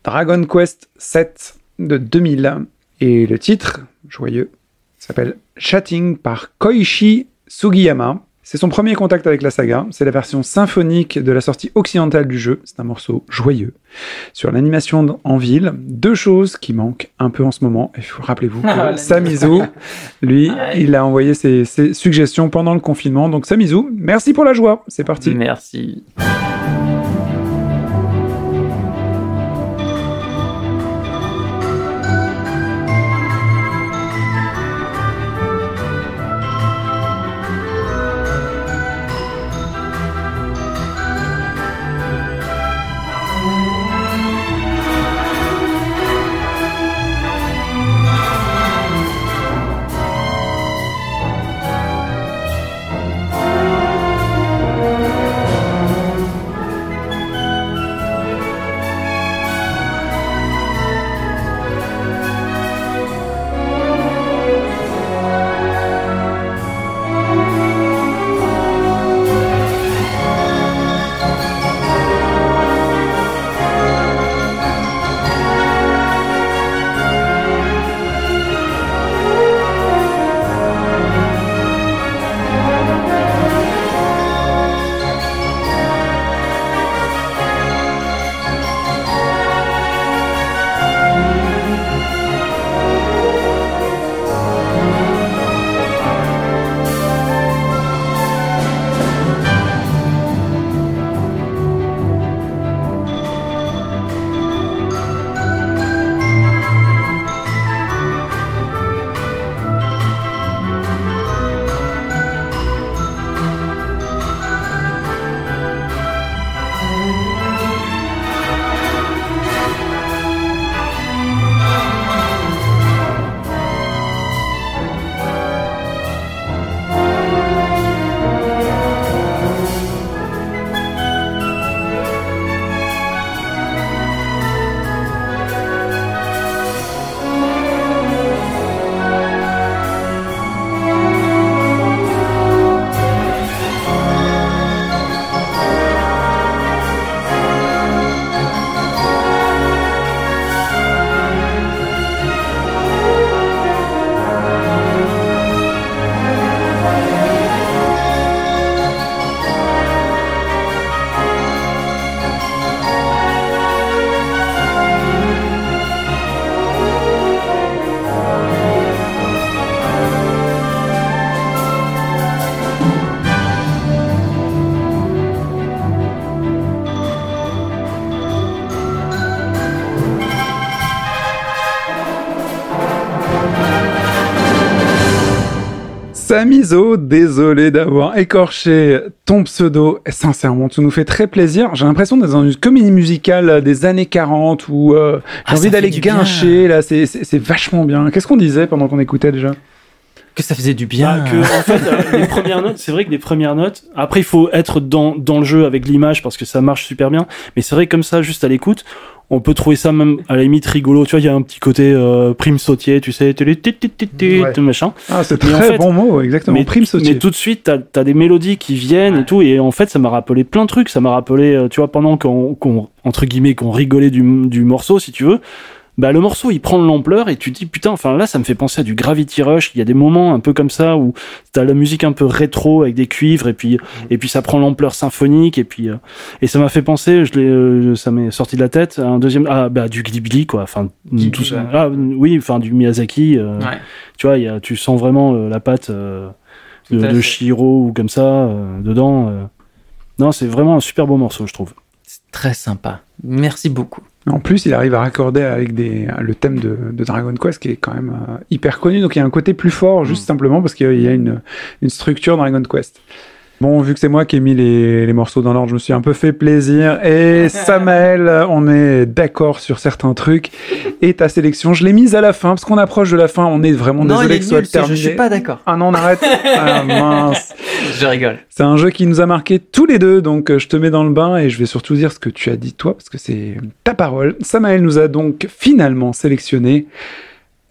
Dragon Quest 7 de 2000. Et le titre, joyeux, s'appelle Chatting par Koichi Sugiyama. C'est son premier contact avec la saga. C'est la version symphonique de la sortie occidentale du jeu. C'est un morceau joyeux. Sur l'animation en ville, deux choses qui manquent un peu en ce moment. Et rappelez-vous que Ah, Samizu, lui, [laughs] Ouais. il a envoyé ses, ses suggestions pendant le confinement. Donc Samizu, merci pour la joie. C'est parti. Merci. Désolé d'avoir écorché ton pseudo. Sincèrement, tu nous fais très plaisir. J'ai l'impression d'être dans une comédie musicale des années 40 où euh, j'ai Ah, envie ça d'aller guincher. Là, c'est- c'est c'est vachement bien. Qu'est-ce qu'on disait pendant qu'on écoutait déjà? Que ça faisait du bien. Bah, que, en fait, euh, les premières notes, c'est vrai que les premières notes, après, il faut être dans, dans le jeu avec l'image parce que ça marche super bien. Mais c'est vrai que comme ça, juste à l'écoute, on peut trouver ça même à la limite rigolo. Tu vois, il y a un petit côté euh, prime sautier, tu sais, Ouais. machin. Ah, c'est en très fait- bon mot, exactement. Mais, Prime sautier. mais tout de suite, t'as as des mélodies qui viennent et tout, et en fait, ça m'a rappelé plein de trucs. Ça m'a rappelé, euh, tu vois, pendant qu'on, qu'on- entre guillemets, qu'on rigolait du, du morceau, si tu veux. Bah, le morceau, il prend de l'ampleur et tu te dis, putain, enfin là, ça me fait penser à du Gravity Rush. Il y a des moments un peu comme ça où t'as la musique un peu rétro avec des cuivres et puis, et puis ça prend l'ampleur symphonique et puis, euh, et ça m'a fait penser, je l'ai, euh, ça m'est sorti de la tête, à un deuxième, ah, bah, du Ghibli, quoi. Enfin, Ghibli, tout ça. ouais. Ah, oui, enfin, du Miyazaki. euh, Ouais. tu vois, il y a, tu sens vraiment euh, la patte euh, de, de. Shiro ou comme ça euh, dedans. euh. Non, c'est vraiment un super beau morceau, je trouve. C'est très sympa. Merci beaucoup. En plus, il arrive à raccorder avec des, le thème de, de Dragon Quest qui est quand même euh, hyper connu. Donc il y a un côté plus fort, juste Mm. simplement parce qu'il y a une, une structure Dragon Quest. Bon, vu que c'est moi qui ai mis les, les morceaux dans l'ordre, je me suis un peu fait plaisir. Et [laughs] Samael, on est d'accord sur certains trucs. Et ta sélection, je l'ai mise à la fin parce qu'on approche de la fin. On est vraiment non, il désolé est que ce soit nul, terminé. je suis pas d'accord. Ah non, on arrête. [laughs] ah mince. Je rigole. C'est un jeu qui nous a marqué tous les deux, donc euh, je te mets dans le bain et je vais surtout dire ce que tu as dit toi, parce que c'est ta parole. Samael nous a donc finalement sélectionné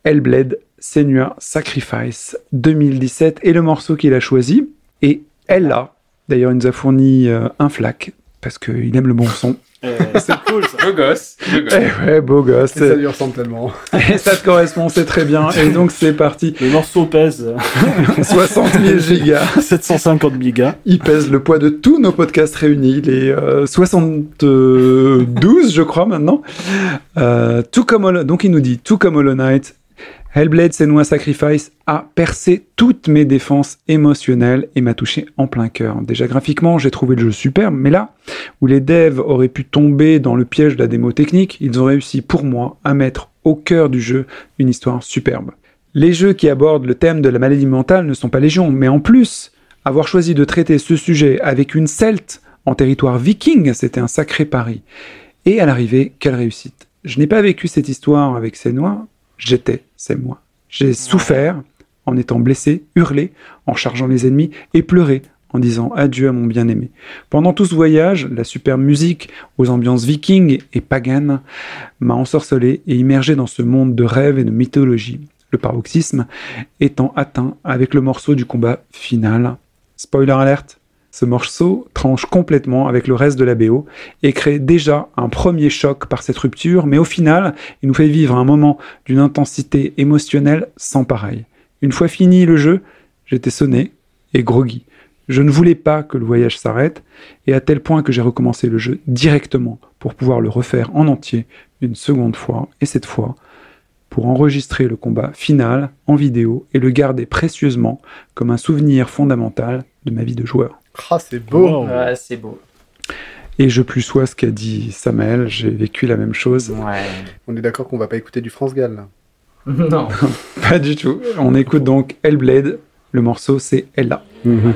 Hellblade Senua Sacrifice 2017 et le morceau qu'il a choisi. Et elle là, d'ailleurs, il nous a fourni euh, un flac, parce qu'il aime le bon son. [laughs] c'est cool ça. Beau gosse. beau gosse. Eh ouais, beau gosse. Et ça lui ressemble tellement. [laughs] Et ça te correspond, c'est très bien. Et donc c'est parti. Le morceau pèse euh, 60 000 gigas. [laughs] 750 gigas. Il pèse le poids de tous nos podcasts réunis, les euh, 72, je crois maintenant. Euh, tout comme donc il nous dit, tout comme Hollow Knight, Hellblade Senua Sacrifice a percé toutes mes défenses émotionnelles et m'a touché en plein cœur. Déjà graphiquement, j'ai trouvé le jeu superbe, mais là, où les devs auraient pu tomber dans le piège de la démo technique, ils ont réussi pour moi à mettre au cœur du jeu une histoire superbe. Les jeux qui abordent le thème de la maladie mentale ne sont pas légion, mais en plus, avoir choisi de traiter ce sujet avec une celte en territoire viking, c'était un sacré pari. Et à l'arrivée, quelle réussite. Je n'ai pas vécu cette histoire avec Senua, j'étais, c'est moi. J'ai souffert en étant blessé, hurlé, en chargeant les ennemis, et pleuré en disant adieu à mon bien-aimé. Pendant tout ce voyage, la superbe musique aux ambiances vikings et paganes m'a ensorcelé et immergé dans ce monde de rêves et de mythologie. Le paroxysme étant atteint avec le morceau du combat final. Spoiler alerte, ce morceau tranche complètement avec le reste de la BO et crée déjà un premier choc par cette rupture, mais au final, il nous fait vivre un moment d'une intensité émotionnelle sans pareil. Une fois fini le jeu, j'étais sonné et groggy. Je ne voulais pas que le voyage s'arrête, et à tel point que j'ai recommencé le jeu directement pour pouvoir le refaire en entier une seconde fois, et cette fois pour enregistrer le combat final en vidéo et le garder précieusement comme un souvenir fondamental de ma vie de joueur. Ah, c'est beau. Wow. Ouais, c'est beau. Et je plus sois ce qu'a dit Samael, j'ai vécu la même chose. Ouais. On est d'accord qu'on va pas écouter du France Gall là. [laughs] non. [laughs] Pas du tout. On écoute donc Hellblade. Le morceau, c'est Ella. Here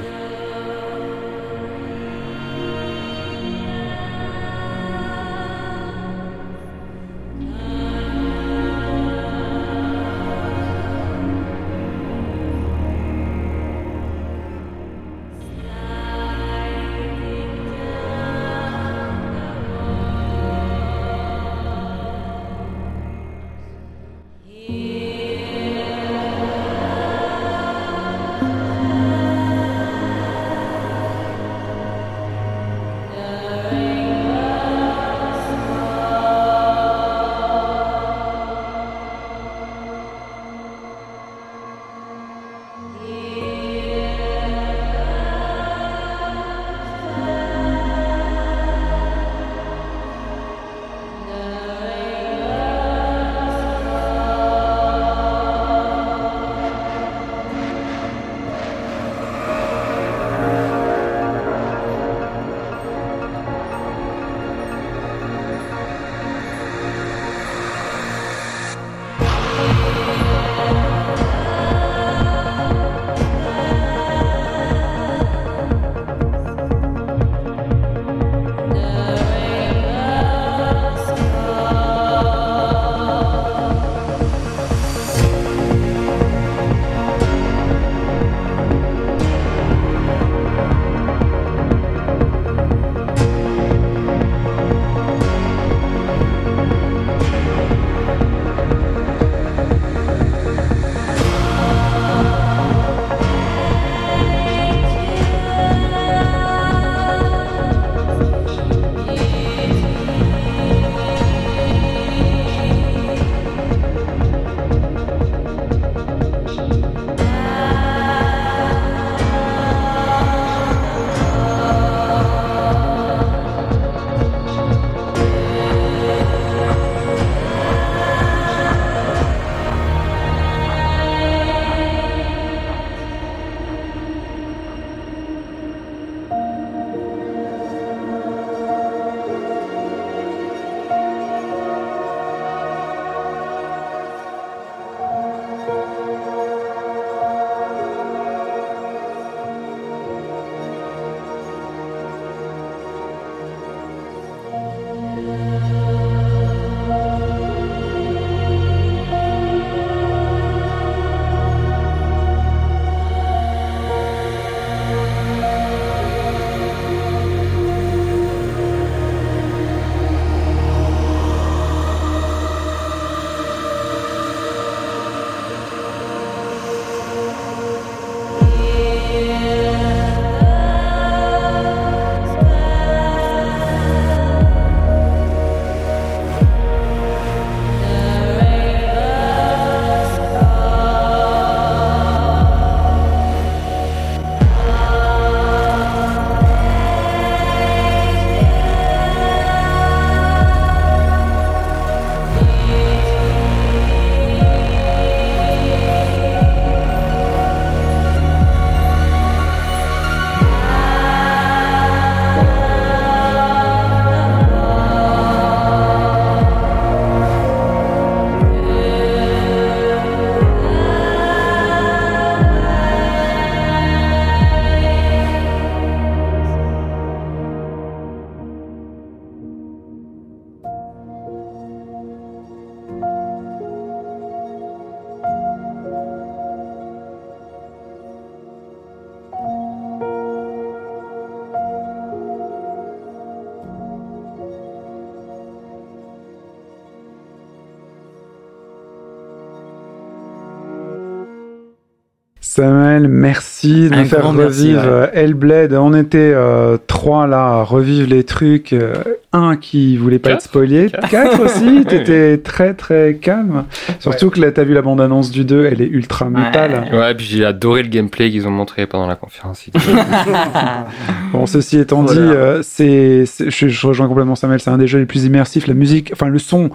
Samuel, merci de Un me faire merci, revivre ouais. euh, Hellblade. On était euh, trois là à revivre les trucs. Euh, un qui voulait pas Quatre être spoilé. Quatre aussi. [laughs] T'étais très très calme. Surtout que là, t'as vu la bande-annonce du 2, elle est ultra métal. Ouais, puis j'ai adoré le gameplay qu'ils ont montré pendant la conférence. [laughs] Bon, ceci étant Voilà. dit, euh, c'est, c'est- je, je rejoins complètement Samuel, c'est un des jeux les plus immersifs. La musique, enfin le son,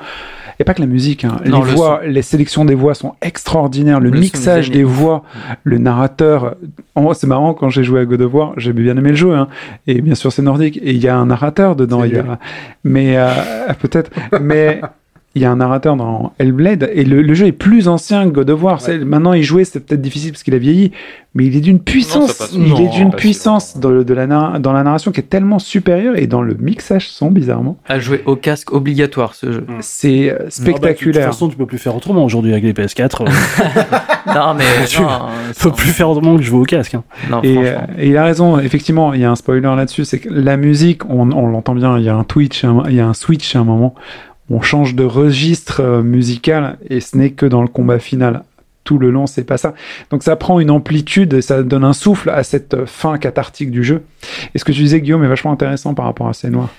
et pas que la musique, hein, Non, les le voix, les sélections des voix sont extraordinaires. Le, mixage des voix, le narrateur. En- C'est marrant quand j'ai joué à God of War, j'ai bien aimé le jeu, hein, et bien sûr c'est nordique, et il y a un narrateur dedans. Il y nul. a, mais euh, [laughs] peut-être, mais. Il y a un narrateur dans Hellblade et le, le jeu est plus ancien que God of War. Maintenant, y jouer, c'est peut-être difficile parce qu'il a vieilli, mais il est d'une puissance, il Non, est d'une puissance dans, de la, narra- dans la narration qui est tellement supérieure et dans le mixage son, bizarrement, À jouer au casque obligatoire ce jeu. c'est euh, Ah bah, tu- de toute spectaculaire. façon, tu peux plus faire autrement aujourd'hui avec les PS4. [laughs] euh, Non mais [laughs] Tu- non, peux plus faire autrement que jouer au casque. hein. non, Et, euh, et il a raison, effectivement, il y a un spoiler là-dessus, c'est que la musique, on, on l'entend bien, il y a un Twitch, il y a un switch à un moment, on change de registre euh, musical et ce n'est que dans le combat final. Tout le long, c'est pas ça. Donc ça prend une amplitude et ça donne un souffle à cette fin cathartique du jeu. Et ce que tu disais, Guillaume, est vachement intéressant par rapport à ces noirs.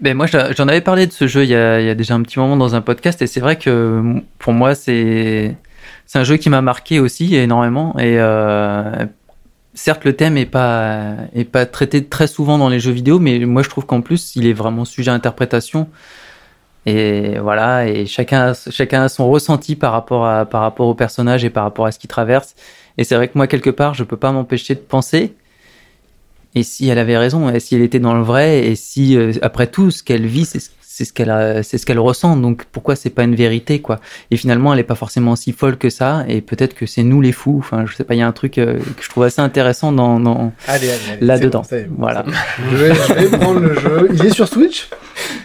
Ben moi, j'en avais parlé de ce jeu il y, a, déjà un petit moment dans un podcast, et c'est vrai que pour moi, c'est c'est un jeu qui m'a marqué aussi énormément. Et euh, certes, le thème est pas est pas traité très souvent dans les jeux vidéo, mais moi, je trouve qu'en plus, il est vraiment sujet à interprétation. Et voilà, et chacun chacun a son ressenti par rapport à par rapport au personnage et par rapport à ce qu'il traverse. Et c'est vrai que moi, quelque part, je peux pas m'empêcher de penser. Et si elle avait raison, et si elle était dans le vrai, et si euh, après tout ce qu'elle vit, c'est ce- c'est ce qu'elle a- c'est ce qu'elle ressent. Donc pourquoi c'est pas une vérité quoi Et finalement, elle est pas forcément si folle que ça. Et peut-être que c'est nous les fous. Enfin, je sais pas. Il y a un truc euh, que je trouve assez intéressant dans, dans Allez, allez, allez. là-dedans. c'est bon, bon, Voilà. bon. Je vais, je vais prendre le jeu. Il est sur Switch?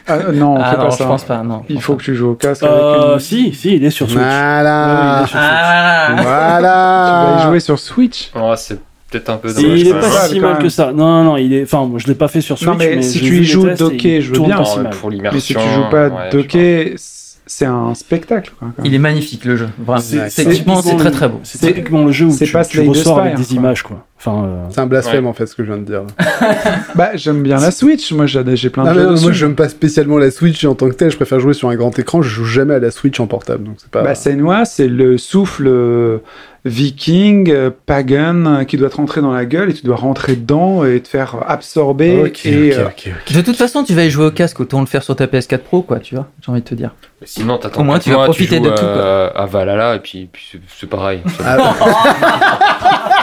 Ah, euh, non, Ah non, pas je ça. pense pas. Non. Il faut que tu joues au casque Euh, avec une... si, si, il est sur Switch. Voilà. il est sur Switch. Ah, Tu vas y Voilà. jouer sur Switch Oh, c'est peut-être un peu dommage. il est pas si mal que ça. Non, non, non, il est. Enfin, moi, je l'ai pas fait sur Switch, Non, mais si tu y joues docké, je veux bien. pas Non, si mais mal. pour Mais si tu joues pas ouais, docké, c'est un spectacle. Quoi, quand même. Il est magnifique le jeu. Vraiment. C'est- C'est- Techniquement, c'est très très beau. C'est typiquement le jeu où tu, pas tu ressors avec des quoi. images, quoi. Enfin, euh, C'est un blasphème en fait ce que je viens de dire. [laughs] Bah, j'aime bien la Switch. Moi, j'ai plein de mais jeux non, moi j'aime pas spécialement la Switch en tant que tel, je préfère jouer sur un grand écran, je joue jamais à la Switch en portable donc c'est pas. Bah, Senua, c'est le souffle euh, viking, euh, pagan, euh, qui doit te rentrer dans la gueule et tu dois rentrer dedans et te faire absorber. Et, euh, ok, ok. De toute façon, tu vas y jouer au casque, autant le faire sur ta PS4 Pro, quoi, tu vois. J'ai envie de te dire. Mais Sinon, t'attends Au moins, tu vas profiter joues de tout, à, à Valhalla et puis, puis c'est- pareil. Ah, [laughs]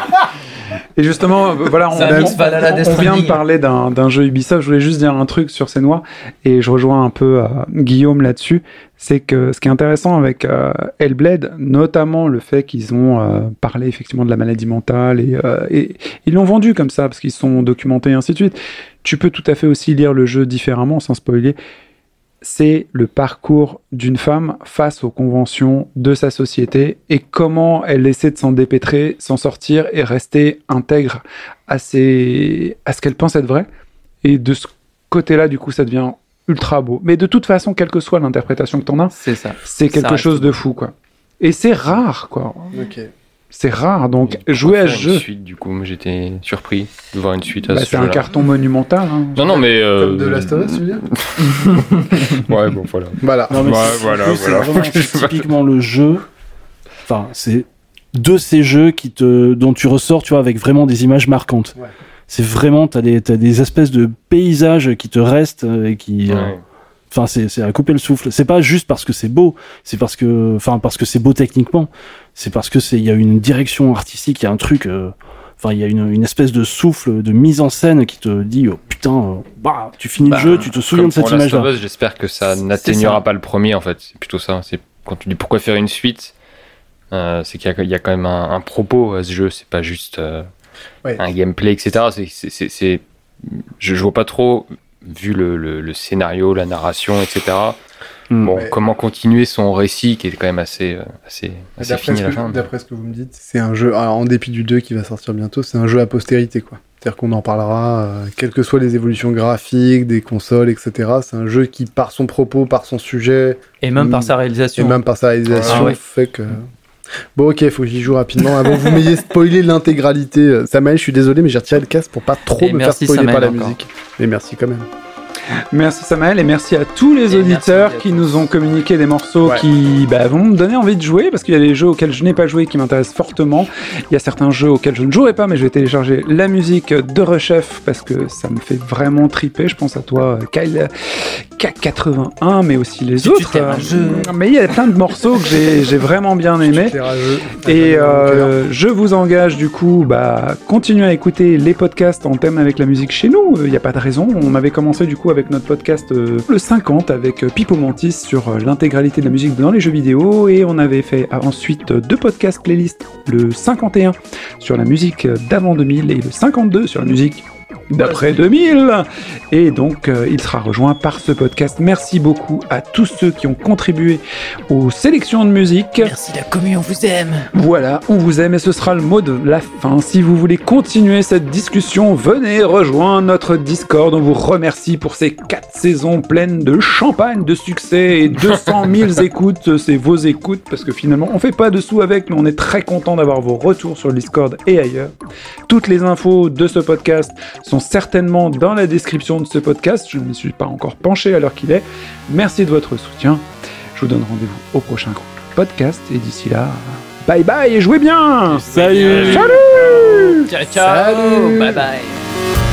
Et justement, voilà, on, vient de parler d'un jeu Ubisoft. Je voulais juste dire un truc sur Senua et je rejoins un peu euh, Guillaume là-dessus. C'est que ce qui est intéressant avec euh, Hellblade, notamment le fait qu'ils ont euh, parlé effectivement de la maladie mentale et, euh, et ils l'ont vendu comme ça parce qu'ils sont documentés et ainsi de suite. Tu peux tout à fait aussi lire le jeu différemment sans spoiler. C'est le parcours d'une femme face aux conventions de sa société et comment elle essaie de s'en dépêtrer, s'en sortir et rester intègre à, ses... à ce qu'elle pense être vrai. Et de ce côté-là, du coup, ça devient ultra beau. Mais de toute façon, quelle que soit l'interprétation que t'en as, C'est ça. c'est Ça quelque chose de fou, quoi. Et c'est rare, quoi. ok. C'est rare. Donc, jouer à ce jeu, Une suite, du coup, j'étais surpris de voir une suite à bah, ce c'est un carton monumental. hein. Non, non, mais. euh, Comme de Last of Us, tu veux dire [laughs] Ouais, bon, voilà. Voilà. Non, mais Ouais, c'est- voilà, voilà. vraiment- [laughs] typiquement le jeu. Enfin, c'est de ces jeux qui te, dont tu ressors, tu vois, avec vraiment des images marquantes. Ouais. C'est vraiment, t'as des, t'as des espèces de paysages qui te restent euh, et qui, euh. Enfin, c'est, c'est à couper le souffle. C'est pas juste parce que c'est beau, c'est parce que, enfin, parce que c'est beau techniquement. C'est parce que c'est, il y a une direction artistique, il y a un truc, euh, enfin, il y a une, une espèce de souffle, de mise en scène qui te dit, oh putain, euh, bah, tu finis Bah, le jeu, tu te souviens de cette image-là. J'espère que ça n'atténuera pas le premier, en fait. C'est plutôt ça. C'est quand tu dis pourquoi faire une suite, euh, c'est qu'il y, a- il y a quand même un, un propos à ce jeu. C'est pas juste euh, Ouais. un gameplay, etc. C'est, c'est, c'est- c'est- je, je vois pas trop, vu le, le- le scénario, la narration, etc. Hmm. Bon, Ouais. comment continuer son récit qui est quand même assez, euh, assez, assez D'après fini ce, à la que- fin. d'après ce que vous me dites, c'est un jeu, alors, en dépit du 2 qui va sortir bientôt, c'est un jeu à postérité, quoi. C'est-à-dire qu'on en parlera, euh, quelles que soient les évolutions graphiques, des consoles, etc. C'est un jeu qui, par son propos, par son sujet, Et même par sa et réalisation. même par sa réalisation, Ah ouais. fait que... Bon, ok, faut que j'y joue rapidement. Avant que vous m'ayez [laughs] spoilé l'intégralité. Euh, Samael, je suis désolé, mais j'ai retiré le casque pour pas trop Et me faire spoiler par la encore. musique. Mais merci quand même. Merci Samael et merci à tous les Et auditeurs qui nous ont communiqué des morceaux Ouais. qui bah, vont me donner envie de jouer parce qu'il y a des jeux auxquels je n'ai pas joué qui m'intéressent fortement. Il y a certains jeux auxquels je ne jouerai pas mais je vais télécharger la musique de Rechef parce que ça me fait vraiment triper. Je pense à toi Kyle K81 mais aussi les autres. Mais il y a plein de morceaux que j'ai vraiment bien aimés. Et euh, je vous engage du coup, bah, continuez à écouter les podcasts en thème avec la musique chez nous. Il n'y a pas de raison. On avait commencé du coup avec notre podcast euh, le 50 avec euh, Pipo Mantis sur euh, l'intégralité de la musique dans les jeux vidéo. Et on avait fait ensuite deux podcasts playlists, le 51 sur la musique d'avant 2000 et le 52 sur la musique d'après 2000. Et donc, euh, il sera rejoint par ce podcast. Merci beaucoup à tous ceux qui ont contribué aux sélections de musique. Merci la commune, on vous aime. Voilà, on vous aime et ce sera le mot de la fin. Si vous voulez continuer cette discussion, venez rejoindre notre Discord. On vous remercie pour ces 4 saisons pleines de champagne, de succès et 200 000 [laughs] écoutes. C'est vos écoutes parce que finalement, on fait pas de sous avec, mais on est très content d'avoir vos retours sur le Discord et ailleurs. Toutes les infos de ce podcast sont certainement dans la description de ce podcast. Je ne me suis pas encore penché à l'heure qu'il est. Merci de votre soutien. Je vous donne rendez-vous au prochain podcast et d'ici là, bye bye et jouez bien Salut Ciao, ciao. Salut. Bye bye.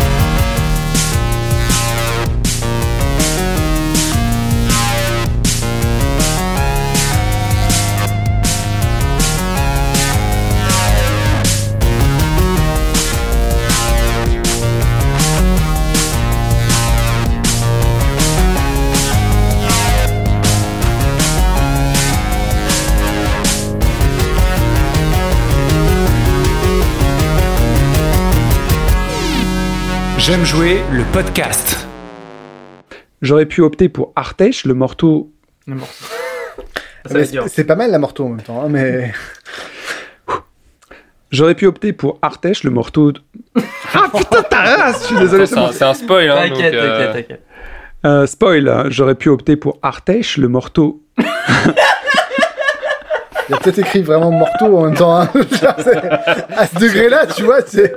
J'aime jouer le podcast. J'aurais pu opter pour Artesh, le morceau. Mais c'est- C'est pas mal la morto en même temps, hein, mais. J'aurais pu opter pour Artesh, le morceau. de- [laughs] ah putain, ta race Je suis désolé, c'est un, spoil, hein, donc, T'inquiète, euh, t'inquiète, t'inquiète. Euh, spoil, hein, j'aurais pu opter pour Artesh, le morceau. [laughs] Il y a peut-être écrit vraiment morto en même temps. Hein. [laughs] À ce degré-là, tu vois, c'est.